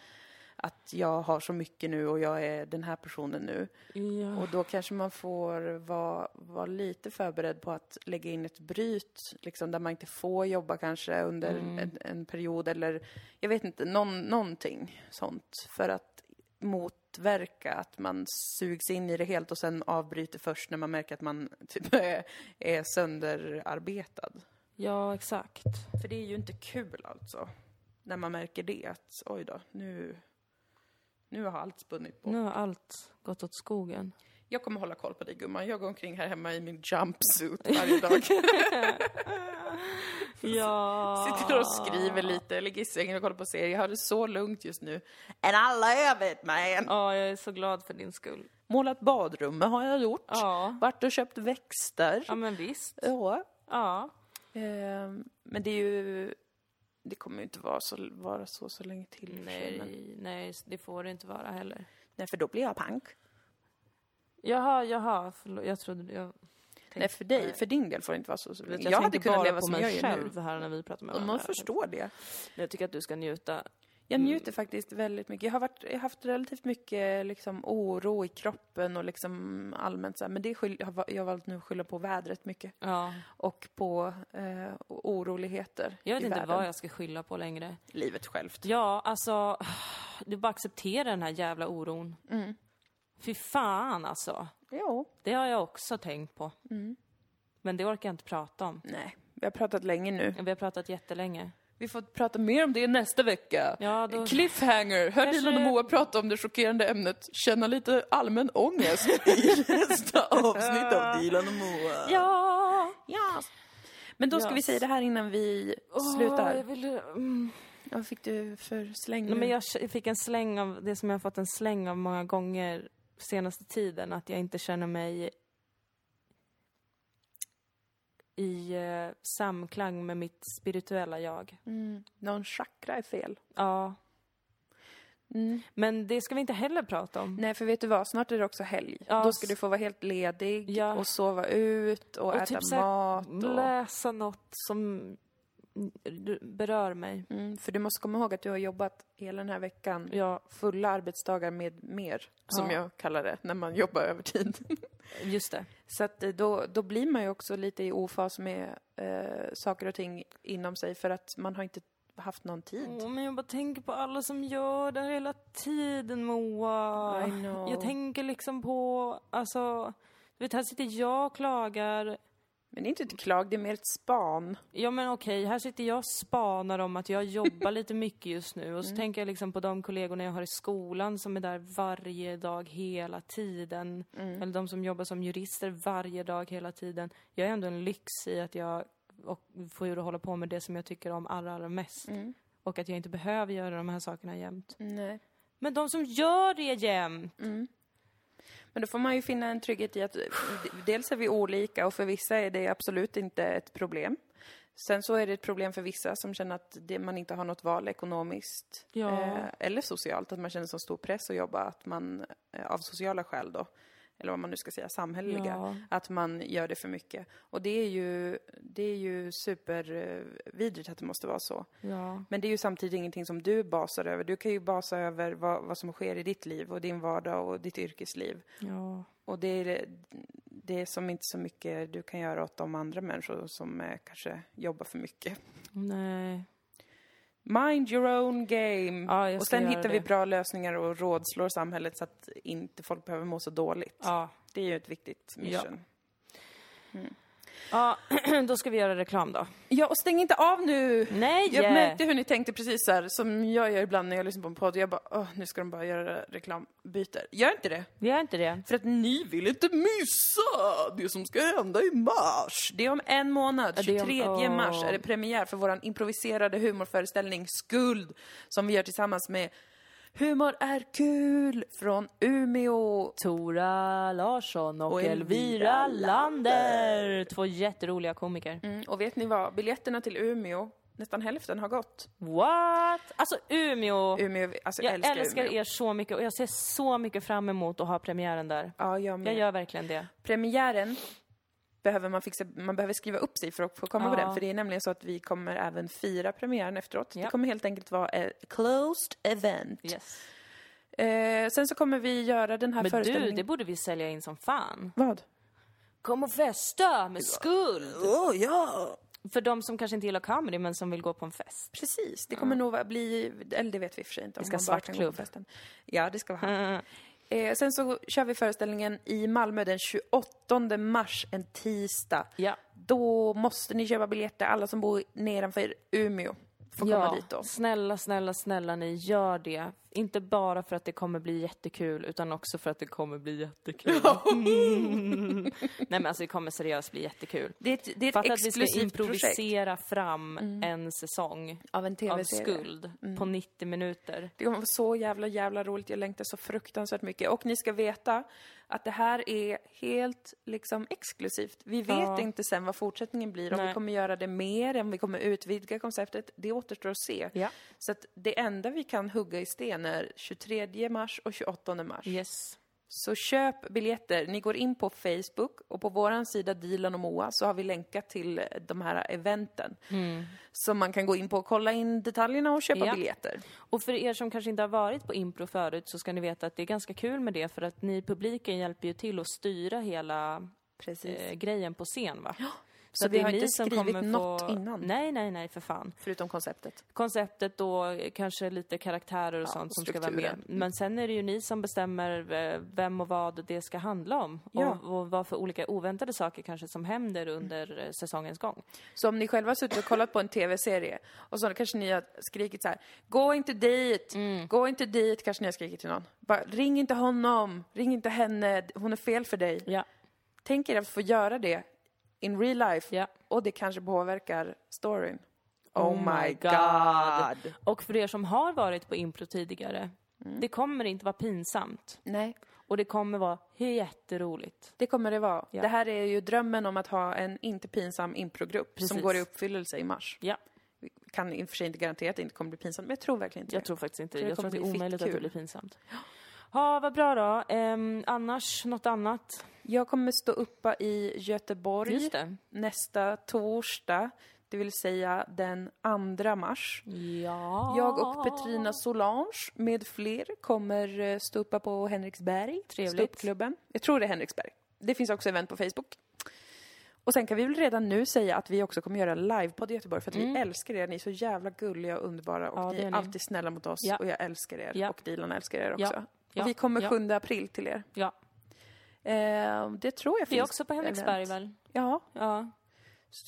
att jag har så mycket nu och jag är den här personen nu. ja. Och då kanske man får vara, vara lite förberedd på att lägga in ett bryt, liksom där man inte får jobba kanske under Mm. en, en period eller jag vet inte, någon, någonting sånt. För att motverka att man sugs in i det helt och sen avbryter först när man märker att man *laughs* typ är, är sönderarbetad. Ja, exakt. För det är ju inte kul alltså. När man märker det, att oj då, nu, nu har allt spunnit på. Nu har allt gått åt skogen. Jag kommer hålla koll på dig gumman. Jag går omkring här hemma i min jumpsuit varje dag. *laughs* *laughs* Ja. Sitter och skriver lite, ligger i sängen och kollar på serier. Jag har det så lugnt just nu. And I love it man! Ja, jag är så glad för din skull. Målat badrummet har jag gjort. Ja, Varit och köpt växter. ja men visst. Ja. Ja. Ehm, men det är ju... Det kommer ju inte vara så, vara så, så länge till. sig, men- Nej, nej, det får det inte vara heller. Nej, för då blir jag pank. Jaha, jaha, förlåt. Jag trodde... Jag, Nej, för dig, för din del får det inte vara så. så jag, jag, Jag hade tänkte kunnat bara leva på som mig jag gör nu. själv här när vi pratar med varandra. man förstår det. Jag tycker att du ska njuta. Jag njuter faktiskt väldigt mycket. Jag har, varit, jag har haft relativt mycket liksom, oro i kroppen och liksom allmänt så här, men det skyll, jag, har, jag valt nu att skylla på vädret mycket. Ja. Och på eh, oroligheter Jag vet i inte världen. vad jag ska skylla på längre. Livet självt. Ja, alltså... Du bara accepterar den här jävla oron. Mm. Fy fan alltså. Jo. Det har jag också tänkt på. Mm. Men det orkar jag inte prata om. Nej, vi har pratat länge nu. Vi har pratat jättelänge. Vi får prata mer om det nästa vecka. Ja, då- Cliffhanger! Hör Kanske- Dilan och Moa prata om det chockerande ämnet känna lite allmän ångest *laughs* i nästa avsnitt av Dilan och Moa. Ja! Ja. Men då ska vi Yes. säga det här innan vi Åh, slutar. jag vill, mm. Vad fick du för släng nu? men jag fick en släng av det som jag har fått en släng av många gånger senaste tiden, att jag inte känner mig i eh, samklang med mitt spirituella jag. Mm. Någon chakra är fel. Ja, Mm. men det ska vi inte heller prata om. Nej, för vet du vad? Snart är det också helg. Ja, Då ska du få vara helt ledig Ja. och sova ut och, Och äta typ mat. Och... Läsa något som berör mig. Mm, för du måste komma ihåg att du har jobbat hela den här veckan Ja, fulla arbetsdagar med mer, som Ja. jag kallar det, när man jobbar övertid. *laughs* just det. Så att eh, då, då blir man ju också lite i ofas med eh, saker och ting inom sig för att man har inte haft någon tid. Åh, men jag bara tänker på alla som gör det här hela tiden, Moa. Jag tänker liksom på, alltså, du vet, här sitter jag och klagar. Men det är inte ett klag, det är mer ett span. Ja men okej, här sitter jag och spanar om att jag jobbar *laughs* lite mycket just nu. Och så Mm. tänker jag liksom på de kollegorna jag har i skolan som är där varje dag hela tiden. Mm. Eller de som jobbar som jurister varje dag hela tiden. Jag är ändå en lyx i att jag får ju hålla på med det som jag tycker om allra, allra mest. Mm. Och att jag inte behöver göra de här sakerna jämt. Nej. Men de som gör det jämt! Men då får man ju finna en trygghet i att dels är vi olika och för vissa är det absolut inte ett problem. Sen så är det ett problem för vissa som känner att det, man inte har något val ekonomiskt Ja. eh, eller socialt, att man känner så stor press att jobba, att man eh, av sociala skäl då, eller vad man nu ska säga, samhälleliga, Ja. att man gör det för mycket. Och det är ju, det är ju supervidrigt att det måste vara så. Ja. Men det är ju samtidigt ingenting som du basar över. Du kan ju basa över vad, vad som sker i ditt liv och din vardag och ditt yrkesliv. Ja. Och det är, det är som inte så mycket du kan göra åt de andra människor som eh, kanske jobbar för mycket. Nej. Mind your own game. Ja, och sen hittar vi det. bra lösningar och rådslår samhället så att inte folk behöver må så dåligt. Ja. Det är ju ett viktigt mission. Ja, *clears throat* då ska vi göra reklam då. Ja, och stäng inte av nu! Nej! Jag märkte hur ni tänkte precis här, som jag gör ibland när jag lyssnar på en podd. Jag bara, åh, nu ska de bara göra reklambyter. Gör inte det! Gör inte det. För att ni vill inte missa det som ska hända i mars. Det är om en månad, Ja, det är om- 23 åh. mars, är det premiär för vår improviserade humorföreställning Skuld, som vi gör tillsammans med Humor är kul från Umeå. Tora Larsson och, Och Elvira Lander. Två jätteroliga komiker. Mm, och vet ni vad? Biljetterna till Umeå, nästan hälften har gått. What? Alltså Umeå! Umeå, alltså jag älskar, älskar Umeå. er så mycket och jag ser så mycket fram emot att ha premiären där. Ja, jag med. Jag gör verkligen det. Premiären behöver man fixa, man behöver skriva upp sig för att få komma på Ja. den. För det är nämligen så att vi kommer även fira premiären efteråt. Ja. Det kommer helt enkelt vara ett closed event. Yes. Eh, sen så kommer vi göra den här Men du, föreställningen... det borde vi sälja in som fan. Vad? Kom och festa med skuld! Oh, ja! För de som kanske inte gillar comedy men som vill gå på en fest. Precis, det kommer nog vara- bli... Eller det vet vi i och för sig inte. om Vi ska på svartklubb. Ja, det ska vi ha. Mm. Eh, sen så kör vi föreställningen i Malmö den 28 mars, en tisdag. Ja. Då måste ni köpa biljetter, alla som bor nedanför Umeå får komma ja, dit då. snälla, snälla, snälla ni, gör det. Inte bara för att det kommer bli jättekul, utan också för att det kommer bli jättekul. Mm. *laughs* Nej men alltså det kommer seriöst bli jättekul. Det är ett, det är ett Fatta att vi ska exklusivt projekt Mm. improvisera fram en säsong av en av tv-serie. Mm. skuld på 90 minuter. Det kommer vara så jävla, jävla roligt. Jag längtar så fruktansvärt mycket. Och ni ska veta att det här är helt liksom exklusivt. Vi vet Ja. inte sen vad fortsättningen blir. Om Nej. vi kommer göra det mer, om vi kommer utvidga konceptet. Det återstår att se. Ja. Så att det enda vi kan hugga i sten är 23 mars och 28 mars. Yes. Så köp biljetter. Ni går in på Facebook och på våran sida Dilan och Moa så har vi länkat till de här eventen. Så man kan gå in på och kolla in detaljerna och köpa Ja. biljetter. Och för er som kanske inte har varit på impro förut så ska ni veta att det är ganska kul med det för att ni i publiken hjälper ju till att styra hela eh, grejen på scen va? Så vi det är har ni inte skrivit något få... innan? Nej, nej, nej, för fan. Förutom konceptet. konceptet då, kanske lite karaktärer och sånt som ska vara med. Men sen är det ju ni som bestämmer eh, vem och vad det ska handla om. Ja. Och, och vad för olika oväntade saker kanske som händer under eh, säsongens gång. Så om ni själva har suttit och kollat på en tv-serie och så kanske ni har skrikit så här, gå inte dit, gå inte dit, kanske ni har skrikit till någon. Bara, ring inte honom, ring inte henne, hon är fel för dig. Ja. Tänk er att få göra det in real life Ja. och det kanske påverkar storyn. Oh, Oh my my god. Och för er som har varit på impro tidigare, det kommer inte vara pinsamt. Nej, Och det kommer vara jätteroligt. det kommer det vara. Ja. Det här är ju drömmen om att ha en inte pinsam improgrupp som går i uppfyllelse i mars. Ja, Vi kan i och för sig inte garantera att det inte kommer bli pinsamt, men jag tror verkligen inte jag det. tror faktiskt inte det. det Jag tror att det är omöjligt att det blir pinsamt. Ja, vad bra då. Ehm, annars, något annat? Jag kommer stå uppa i Göteborg nästa torsdag, det vill säga den 2 mars. Ja. Jag och Petrina Solange med fler kommer eh, stå uppa på Henriksberg, ståuppklubben. Jag tror det är Henriksberg. Det finns också event på Facebook. Och sen kan vi väl redan nu säga att vi också kommer göra livepodd i Göteborg för att vi älskar er. Ni är så jävla gulliga och underbara och Mm. Ja, ni är är ni. alltid snälla mot oss Ja. och jag älskar er Ja. och Dilan älskar er också. Ja. Och vi kommer Ja. 7 april till er. Ja. Eh, det tror jag Vi är finns också på Henriksberg väl? Ja, Ja.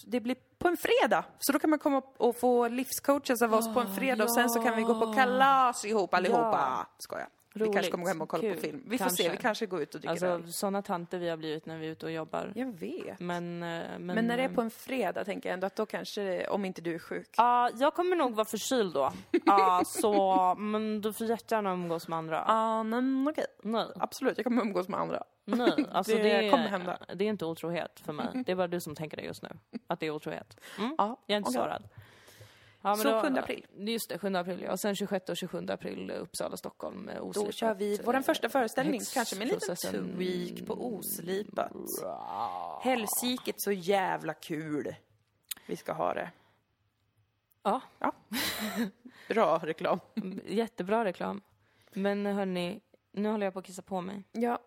det blir på en fredag. Så då kan man komma och få livscoaches av oss på en fredag och sen så kan vi gå på kalas ihop allihopa. Skojar. Vi kanske Roligt. kommer gå hem och kolla på film. Vi får Kanske. se, vi kanske går ut och dricker Alltså, öl. sådana tanter vi har blivit när vi är ute och jobbar. Jag vet. Men, eh, men, Men när det är på en fredag tänker jag ändå att då kanske, det- om inte du är sjuk. Ja, jag kommer nog vara förkyld då. Ja, *laughs* så, men du får jättegärna umgås med andra. Ja, men okej. Nej, Absolut, jag kommer umgås med andra. nej. *laughs* Alltså Det det, kommer hända. Det är inte otrohet för mig. Det är bara du som tänker det just nu. Att det är otrohet. Mm? Ja, Jag är inte okej. sårad. Ja, Så 7 april. Just det, 7 april ja. Och sen 26 och 27 april eh, Uppsala, Stockholm. eh, Då Oslipat, kör vi eh, vår första föreställning, kanske med en liten tweak på oslipat. Helsike, så jävla kul vi ska ha det. Ja, Ja. *laughs* Bra reklam. jättebra reklam. Men hörni, nu håller jag på att kissa på mig. Ja.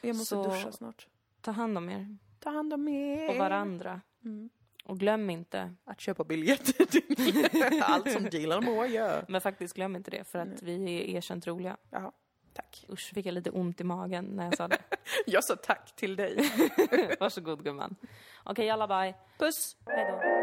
Jag måste Så- duscha snart. Ta hand om er Ta hand om er. och varandra. Mm. Och glöm inte, Att köpa biljetter till *laughs* allt som Dilan Moa gör. men faktiskt glöm inte det för att vi är erkänt roliga. Jaha, tack. Usch, fick jag lite ont i magen när jag sa det. *laughs* Jag sa tack till dig. *laughs* Varsågod gumman. Okej, alla bye. Puss. Hej då.